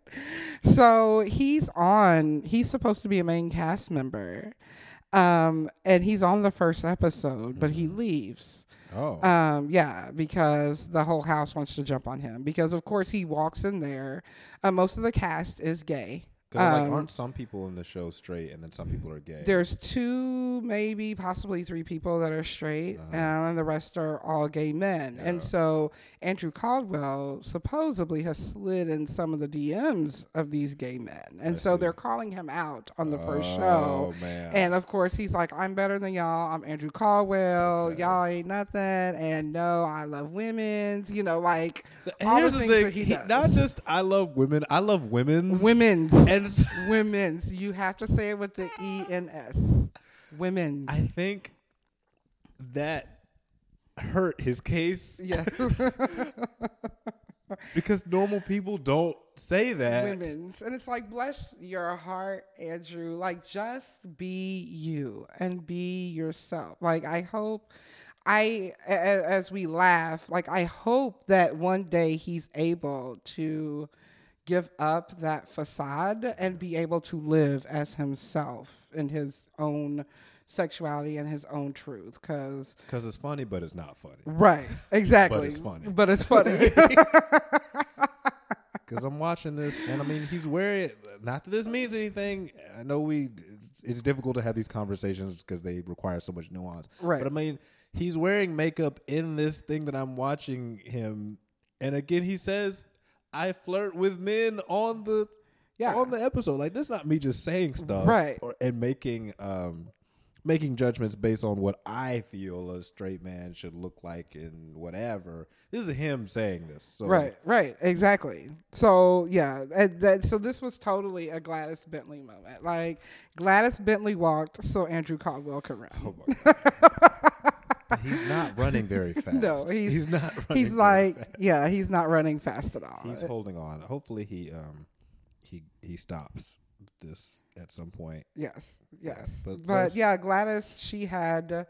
So he's on. He's supposed to be a main cast member, um, and he's on the first episode, but he leaves. Oh, Um, yeah, because the whole house wants to jump on him. Because of course he walks in there. Uh, most of the cast is gay. 'Cause, like, um, aren't some people in the show straight, and then some people are gay? There's two, maybe possibly three people that are straight, and the rest are all gay men. Uh-huh. Yeah. And so Andrew Caldwell supposedly has slid in some of the DMs of these gay men, and I so see. they're calling him out on the first show. Oh man! And of course, he's like, "I'm better than y'all. I'm Andrew Caldwell. Okay. Y'all ain't nothing." And no, I love women's. You know, like And all the here's the things thing: that he he- does. not just I love women, I love women's women's, and it's- women's. You have to say it with the E and S. Women's. I think that hurt his case Yeah. *laughs* because normal people don't say that. Women's. And it's like, bless your heart, Andrew. Like, just be you and be yourself. Like, I hope. I, as we laugh, like I hope that one day he's able to give up that facade and be able to live as himself in his own sexuality and his own truth. Because Because it's funny, but it's not funny. right, exactly. *laughs* but it's funny. But it's funny. *laughs* *laughs* Because I'm watching this, and I mean, he's wearing. Not that this means anything. I know we. It's, it's difficult to have these conversations because they require so much nuance. Right. But I mean, he's wearing makeup in this thing that I'm watching him, and again, he says, "I flirt with men on the." Yeah. On the episode, like this, is not me just saying stuff, Right. Or and making um, making judgments based on what I feel a straight man should look like and whatever. This is him saying this, so Right, right, exactly. So yeah, that, so this was totally a Gladys Bentley moment. Like Gladys Bentley walked, so Andrew Caldwell could run. Oh my *laughs* God. He's not *laughs* running very fast. No, he's- not. Running He's like, fast. yeah, he's not running fast at all. he's holding on. Hopefully, he um he he stops this at some point. yes, yes, but but, yeah, Gladys, she had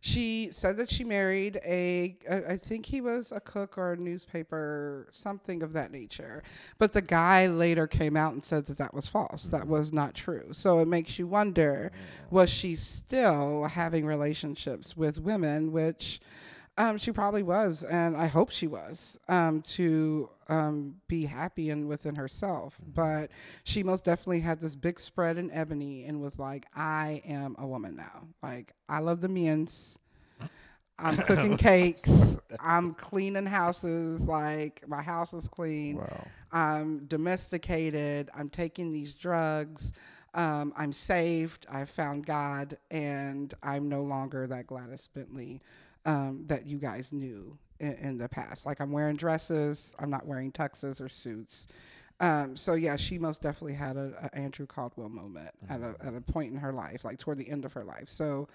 she said that she married a, I think he was a cook or a newspaper, something of that nature. But the guy later came out and said that that was false. That mm-hmm. was not true. So it makes you wonder oh. was she still having relationships with women, which um, she probably was, and I hope she was, um, to um, be happy and within herself. But she most definitely had this big spread in ebony and was like, I am a woman now. Like, I love the men's. I'm *laughs* cooking cakes. I'm cleaning houses. Like, my house is clean. Wow. I'm domesticated. I'm taking these drugs. Um, I'm saved. I've found God, and I'm no longer that Gladys Bentley um, that you guys knew in, in, the past. Like I'm wearing dresses. I'm not wearing tuxes or suits. Um, so yeah, she most definitely had a, a Andrew Caldwell moment mm-hmm. at a at a point in her life, like toward the end of her life. So.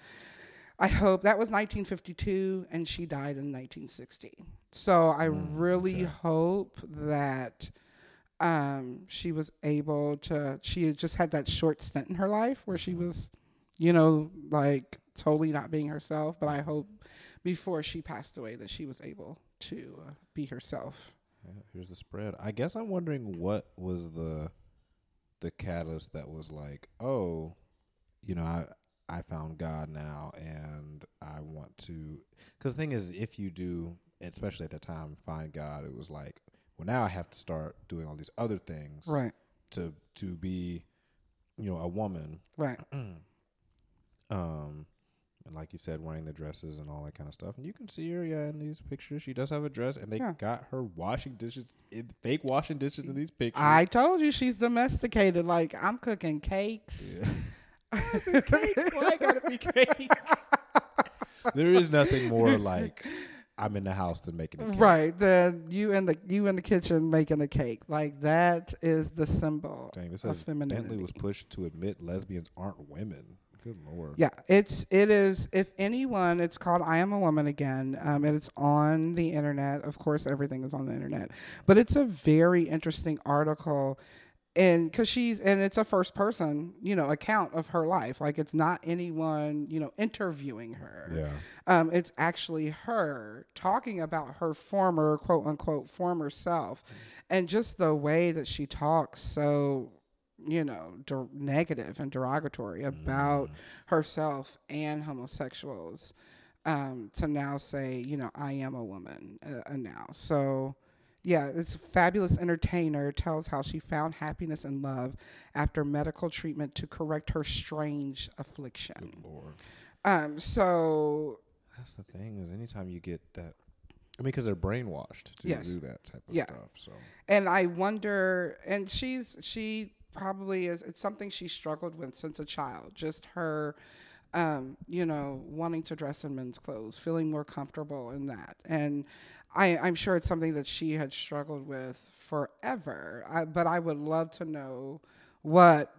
I hope that was 1952 and she died in 1960. So I mm, really okay. hope that um, she was able to, she just had that short stint in her life where she mm-hmm. was, you know, like totally not being herself. But I hope before she passed away that she was able to uh, be herself. Yeah, here's the spread. I guess I'm wondering what was the the catalyst that was like, oh, you know, I I found God now, and I want to. Because the thing is, if you do, especially at the time, find God, it was like, well, now I have to start doing all these other things, right? To to be, you know, a woman, right? *clears throat* um, and like you said, wearing the dresses and all that kind of stuff. And you can see her, yeah, in these pictures. She does have a dress, and they yeah. got her washing dishes, in, fake washing dishes in these pictures. I told you she's domesticated. Like I'm cooking cakes. Yeah. *laughs* cake? Why gotta be *laughs* cake? there is nothing more *laughs* like I'm in the house than making a cake. Right. Then you in the you in the kitchen making a cake. Like that is the symbol Dang, this of femininity. Bentley was pushed to admit lesbians aren't women. Good lord. Yeah, it's it is. If anyone, it's called "I Am a Woman" again, um, and it's on the internet. Of course, everything is on the internet, but it's a very interesting article and because she's and it's a first person you know account of her life like it's not anyone you know interviewing her yeah um it's actually her talking about her former quote unquote former self and just the way that she talks so you know, negative and derogatory about mm. herself and homosexuals um, to now say, you know, I am a woman uh, uh, now. So, yeah, it's a fabulous entertainer tells how she found happiness and love after medical treatment to correct her strange affliction. Good Lord. Um, so that's the thing is anytime you get that I mean, because they're brainwashed to yes. do that type of yeah. stuff. So, and I wonder, and she's she probably is it's something she struggled with since a child just her um, you know wanting to dress in men's clothes feeling more comfortable in that. And I, i'm sure it's something that she had struggled with forever. I, but i would love to know what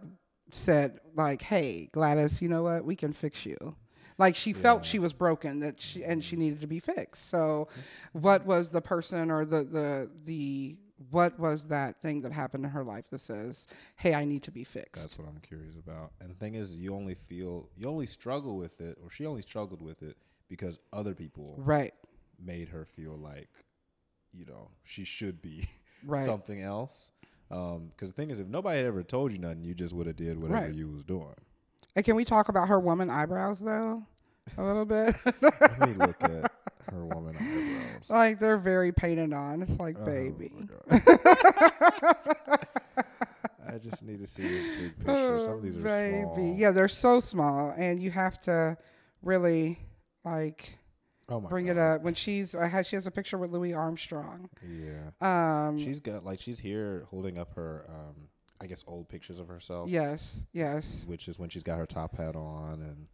said like hey gladys you know what? We can fix you. Like she yeah. felt she was broken that she and she needed to be fixed. So what was the person or the the the what was that thing that happened in her life that says, "Hey, I need to be fixed." That's what I'm curious about. And the thing is, you only feel you only struggle with it, or she only struggled with it because other people right made her feel like, you know, she should be *laughs* right. something else. Because um, the thing is, if nobody had ever told you nothing, you just would have did whatever right. you was doing. And can we talk about her woman eyebrows though, a little bit? *laughs* Let me look at her woman eyebrows. *laughs* Like they're very painted on. It's like, oh, baby. *laughs* I just need to see a big picture. Some of these are baby. small. Yeah, they're so small, and you have to really like oh bring God. it up when she's. I had she has a picture with Louis Armstrong. Yeah. Um, she's got like she's here holding up her. Um, I guess old pictures of herself. Yes. Yes. Which is when she's got her top hat on and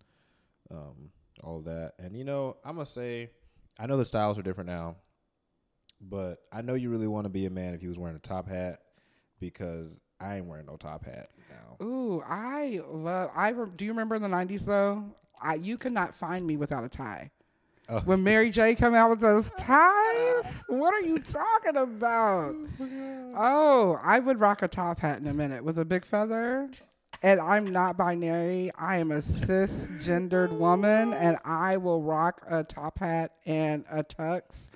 um, all that. And you know, I'm gonna say I know the styles are different now, but I know you really want to be a man if you was wearing a top hat because I ain't wearing no top hat now. Ooh, I love. I re- do you remember in the '90s though? I you could not find me without a tie. Oh. When Mary J. come out with those ties, what are you talking about? *laughs* Oh, I would rock a top hat in a minute with a big feather. And I'm not binary. I am a cisgendered woman, and I will rock a top hat and a tux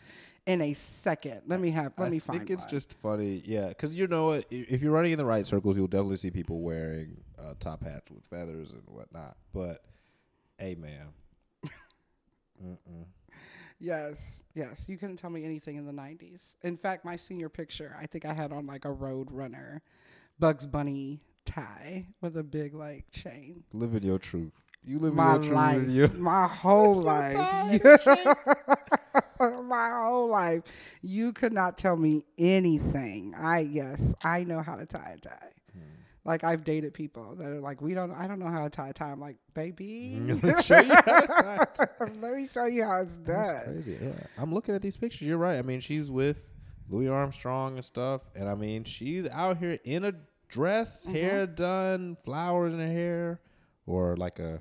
in a second. Let me have. Let I me find. I think it's one. just funny, yeah, because you know what? If you're running in the right circles, you'll definitely see people wearing uh, top hats with feathers and whatnot. But, hey, man, *laughs* Mm-mm. Yes, yes. You couldn't tell me anything in the 90s. In fact, my senior picture, I think I had on like a Road Runner Bugs Bunny tie with a big like chain. living your truth. You live My your truth. life, You- my *laughs* whole life, *laughs* my whole life. You could not tell me anything. I yes, I know how to tie a tie. Hmm. Like I've dated people that are like, we don't. I don't know how to tie a tie. I'm like, baby, *laughs* Let me show you how to tie show you how it's That's done. crazy. Yeah. I'm looking at these pictures. You're right. I mean, she's with Louis Armstrong and stuff, and I mean, she's out here in a dress, Mm-hmm. hair done, flowers in her hair, or like a.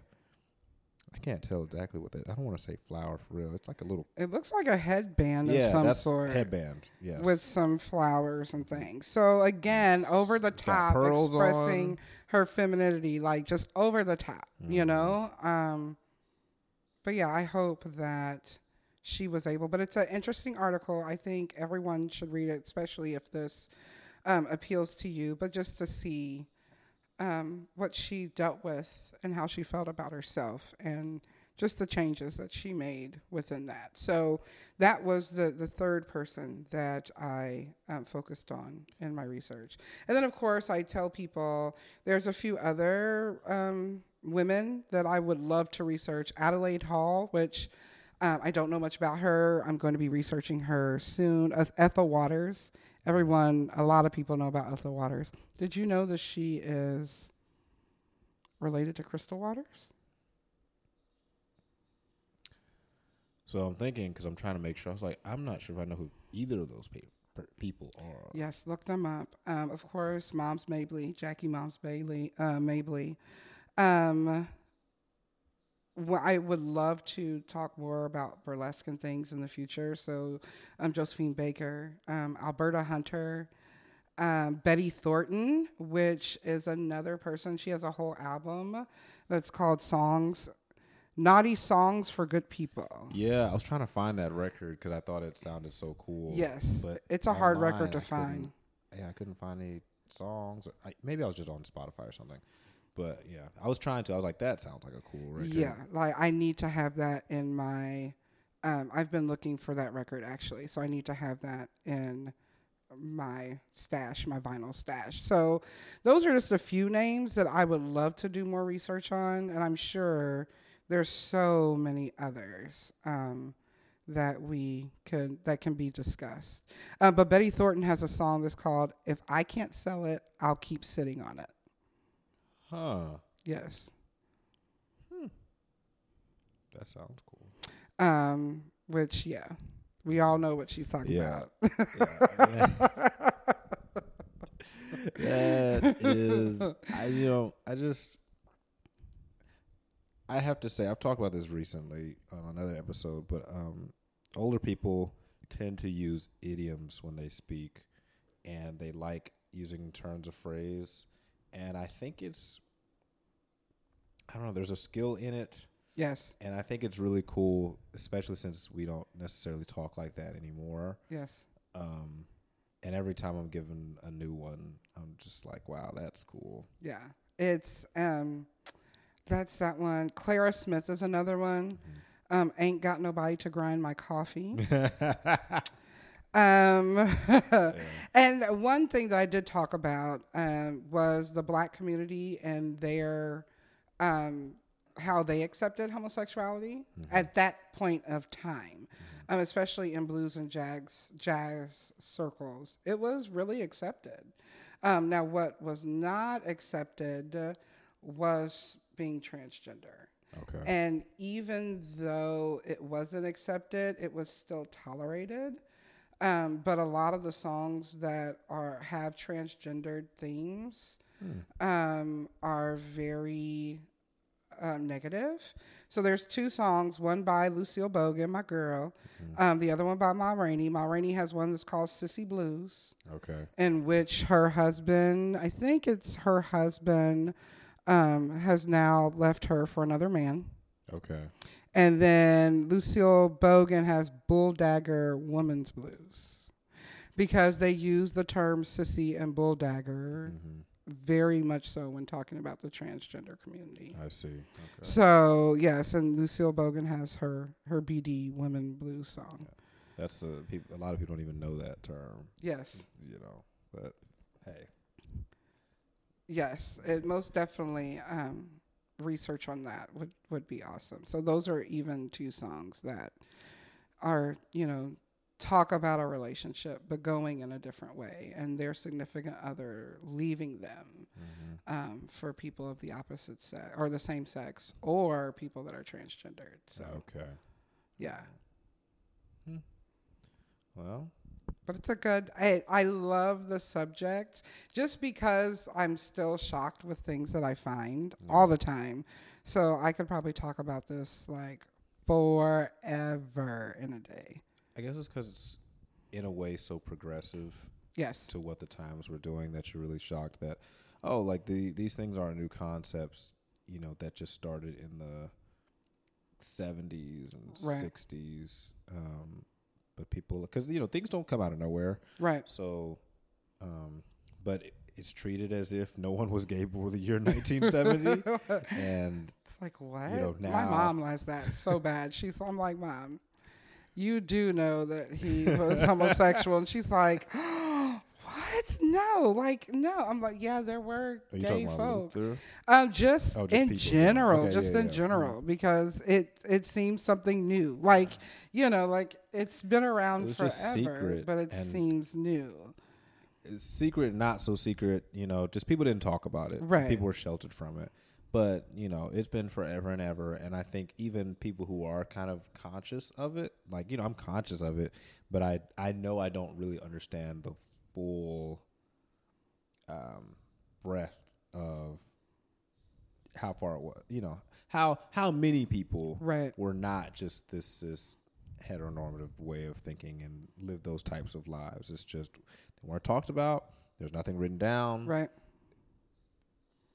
I can't tell exactly what that. I don't want to say flower for real. It's like a little. It looks like a headband yeah, of some that's sort headband. Yes. with some flowers and things. So again, over the top, expressing on. her femininity, like just over the top, you Mm-hmm. know. Um, but yeah, I hope that she was able. But it's an interesting article. I think everyone should read it, especially if this um, appeals to you. But just to see um, what she dealt with and how she felt about herself and just the changes that she made within that. So that was the, the third person that I um, focused on in my research. And then, of course, I tell people there's a few other um, women that I would love to research. Adelaide Hall, which um, I don't know much about her. I'm going to be researching her soon. Eth- Ethel Waters. Everyone, a lot of people know about Ethel Waters. Did you know that she is related to Crystal Waters? so I'm thinking because I'm trying to make sure. I was like, I'm not sure if I know who either of those pe- per- people are. Yes, look them up. Um, of course, Moms Mabley, Jackie Moms Bailey, uh, Mabley. Um, well, I would love to talk more about burlesque and things in the future. So, um, Josephine Baker, um, Alberta Hunter, um, Betty Thornton, which is another person. She has a whole album that's called Songs, Naughty Songs for Good People. Yeah, I was trying to find that record because I thought it sounded so cool. Yes, but it's a hard record to I find. Yeah, I couldn't find any songs. I, maybe I was just on Spotify or something. But yeah, I was trying to. I was like, that sounds like a cool record. Yeah, like I need to have that in my. Um, I've been looking for that record actually, so I need to have that in my stash, my vinyl stash. So those are just a few names that I would love to do more research on, and I'm sure there's so many others um, that we could that can be discussed. Uh, but Betty Thornton has a song that's called "If I Can't Sell It, I'll Keep Sitting on It." Huh. Yes. That sounds cool. Um, which yeah, we all know what she's talking Yeah. about. *laughs* that is, I you know, I just, I have to say, I've talked about this recently on another episode, but um, older people tend to use idioms when they speak, and they like using turns of phrase, and I think it's, I don't know, there's a skill in it. yes, And I think it's really cool, especially since we don't necessarily talk like that anymore. yes, Um, and every time I'm given a new one, I'm just like, wow, that's cool. yeah. It's um, that's that one. Clara Smith is another one. Um, ain't got nobody to grind my coffee. *laughs* Um, *laughs* and one thing that I did talk about um, was the black community and their um, how they accepted homosexuality at that point of time, um, especially in blues and jazz jazz circles. It was really accepted. Um, now, what was not accepted was being transgender. Okay. And even though it wasn't accepted, it was still tolerated. Um, but a lot of the songs that are have transgendered themes um, are very um, negative. So there's two songs, one by Lucille Bogan, my girl, um, the other one by Ma Rainey. Ma Rainey has one that's called Sissy Blues Okay. in which her husband, I think it's her husband, um, has now left her for another man. Okay. And then Lucille Bogan has Bull Dagger Woman's Blues because they use the term sissy and bull dagger hmm very much so when talking about the transgender community. I see. Okay. So yes, and Lucille Bogan has her her BD Women Blues song. That's a people. A lot of people don't even know that term. Yes, You know, but hey, yes, it most definitely. Um, research on that would would be awesome. So those are even two songs that are you know talk about a relationship but going in a different way and their significant other leaving them Mm-hmm. um, for people of the opposite sex or the same sex or people that are transgendered. So okay. yeah, Well, but it's a good. I I love the subject just because I'm still shocked with things that I find all the time. So I could probably talk about this like forever in a day. I guess it's because it's in a way so progressive Yes. to what the times were doing that you're really shocked that oh, like the these things aren't new concepts. You know that just started in the 70s and Right. 60s. Um, but people, because you know things don't come out of nowhere. Right. So, um, but it, it's treated as if no one was gay before the year *laughs* 1970, *laughs* and It's like what? know, My mom likes that so bad. She's I'm like, Mom, you do know that he was *laughs* homosexual and she's like, What? No, like no. I'm like, yeah, there were gay folk. Um, just, Oh, just in people. general, Okay, just yeah, in yeah. general, because it it seems something new. Like you know, like it's been around It forever, secret, but it seems new. Secret, not so secret. You know, just people didn't talk about it. Right. People were sheltered from it. But you know, it's been forever and ever, and I think even people who are kind of conscious of it, like you know, I'm conscious of it, but I I know I don't really understand the full um, breadth of how far it was. You know, how how many people Right. were not just this this heteronormative way of thinking and live those types of lives. It's just they weren't talked about. There's nothing written down, Right.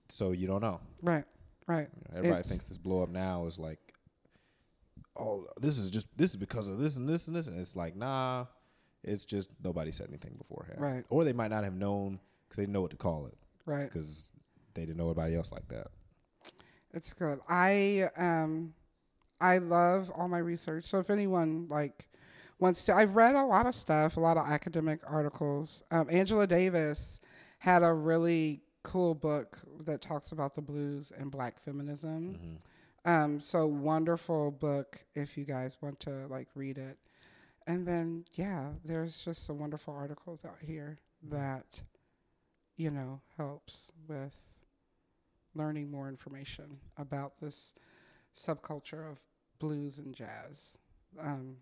so you don't know. Right. Right. You know, everybody It's- thinks this blow up now is like, oh, this is just this is because of this and this and this, and it's like, nah, it's just nobody said anything beforehand, Right. Or they might not have known because they didn't know what to call it Right. because they didn't know anybody else like that. It's good. I um I love all my research. So if anyone like wants to I've read a lot of stuff, a lot of academic articles. Um, Angela Davis had a really cool book that talks about the blues and black feminism. Mm-hmm. Um, so wonderful book if you guys want to like read it. And then yeah, there's just some wonderful articles out here that you know helps with learning more information about this subculture of blues and jazz, um,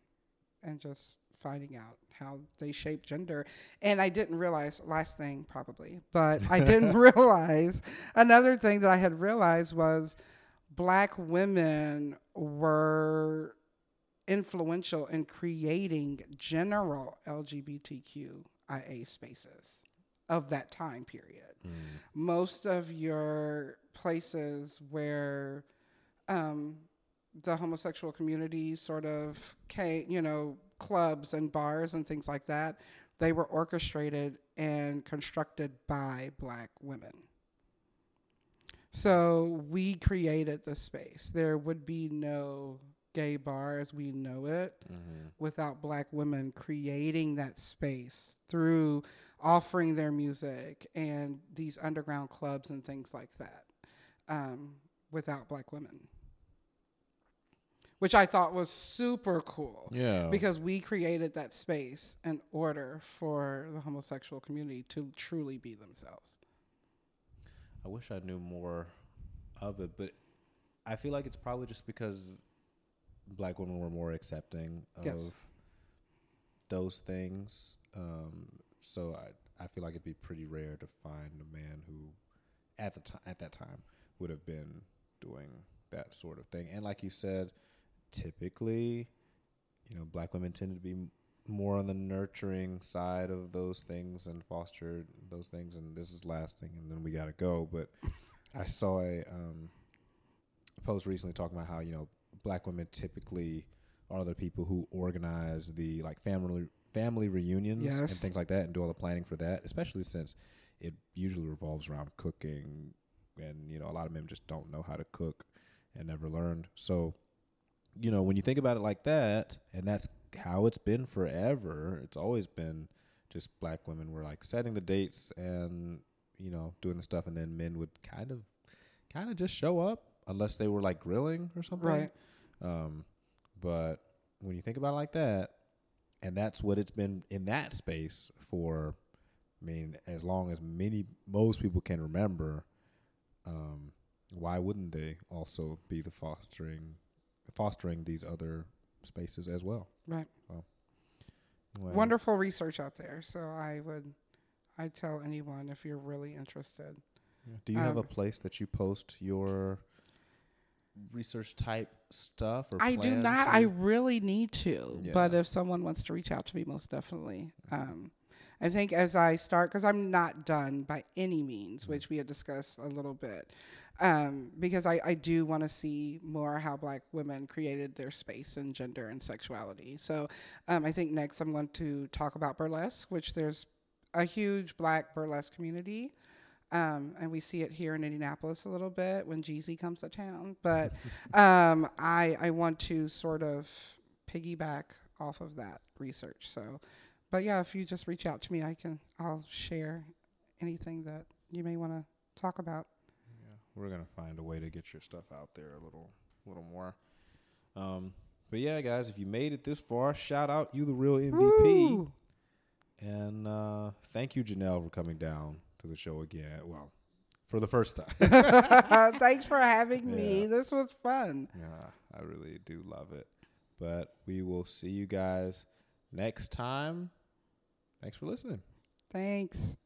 and just finding out how they shape gender. And I didn't realize last thing probably, but I didn't *laughs* realize another thing that I had realized was black women were influential in creating general LGBTQIA spaces of that time period. Most of your places where um, the homosexual community sort of came, you know, clubs and bars and things like that, they were orchestrated and constructed by black women. So we created the space. There would be no gay bar as we know it without black women creating that space through offering their music and these underground clubs and things like that um, without black women. Which I thought was super cool Yeah, because we created that space in order for the homosexual community to truly be themselves. I wish I knew more of it, but I feel like it's probably just because black women were more accepting of Yes. those things. Um, so I, I feel like it'd be pretty rare to find a man who, at the time, at that time, would have been doing that sort of thing. And like you said, typically, you know, black women tend to be m- more on the nurturing side of those things and foster those things. And this is last thing, and then we gotta go. But I saw a um, post recently talking about how you know black women typically are the people who organize the like family family reunions and things like that, and do all the planning for that. Especially since it usually revolves around cooking, and you know a lot of men just don't know how to cook and never learned. So, you know, when you think about it like that, and that's how it's been forever. It's always been just black women were like setting the dates and you know doing the stuff, and then men would kind of, kind of just show up unless they were like grilling or something. Right. Um, but when you think about it like that, and that's what it's been in that space for, I mean, as long as many most people can remember. Um, why wouldn't they also be the fostering, fostering these other spaces as well? Right. Well, Wonderful research out there. So I would, I tell anyone if you're really interested. Do you have a Um, place that you post your research type stuff? Or I do not. to? I really need to. But if someone wants to reach out to me, most definitely. Um, I think as I start, because I'm not done by any means, Mm-hmm. which we had discussed a little bit, um, because I, I do want to see more how Black women created their space and gender and sexuality. So um, I think next I'm going to talk about burlesque, which there's a huge Black burlesque community. Um, and we see it here in Indianapolis a little bit when Jeezy comes to town. But *laughs* um, I I want to sort of piggyback off of that research. So, but yeah, if you just reach out to me, I can I'll share anything that you may want to talk about. Yeah, we're gonna find a way to get your stuff out there a little, little more. Um, but yeah, guys, if you made it this far, shout out you, the real MVP, Woo! and uh, thank you, Janelle, for coming down to the show again. Well, for the first time. *laughs* Thanks for having me. This was fun. yeah, I really do love it. But we will see you guys next time. Thanks for listening. Thanks.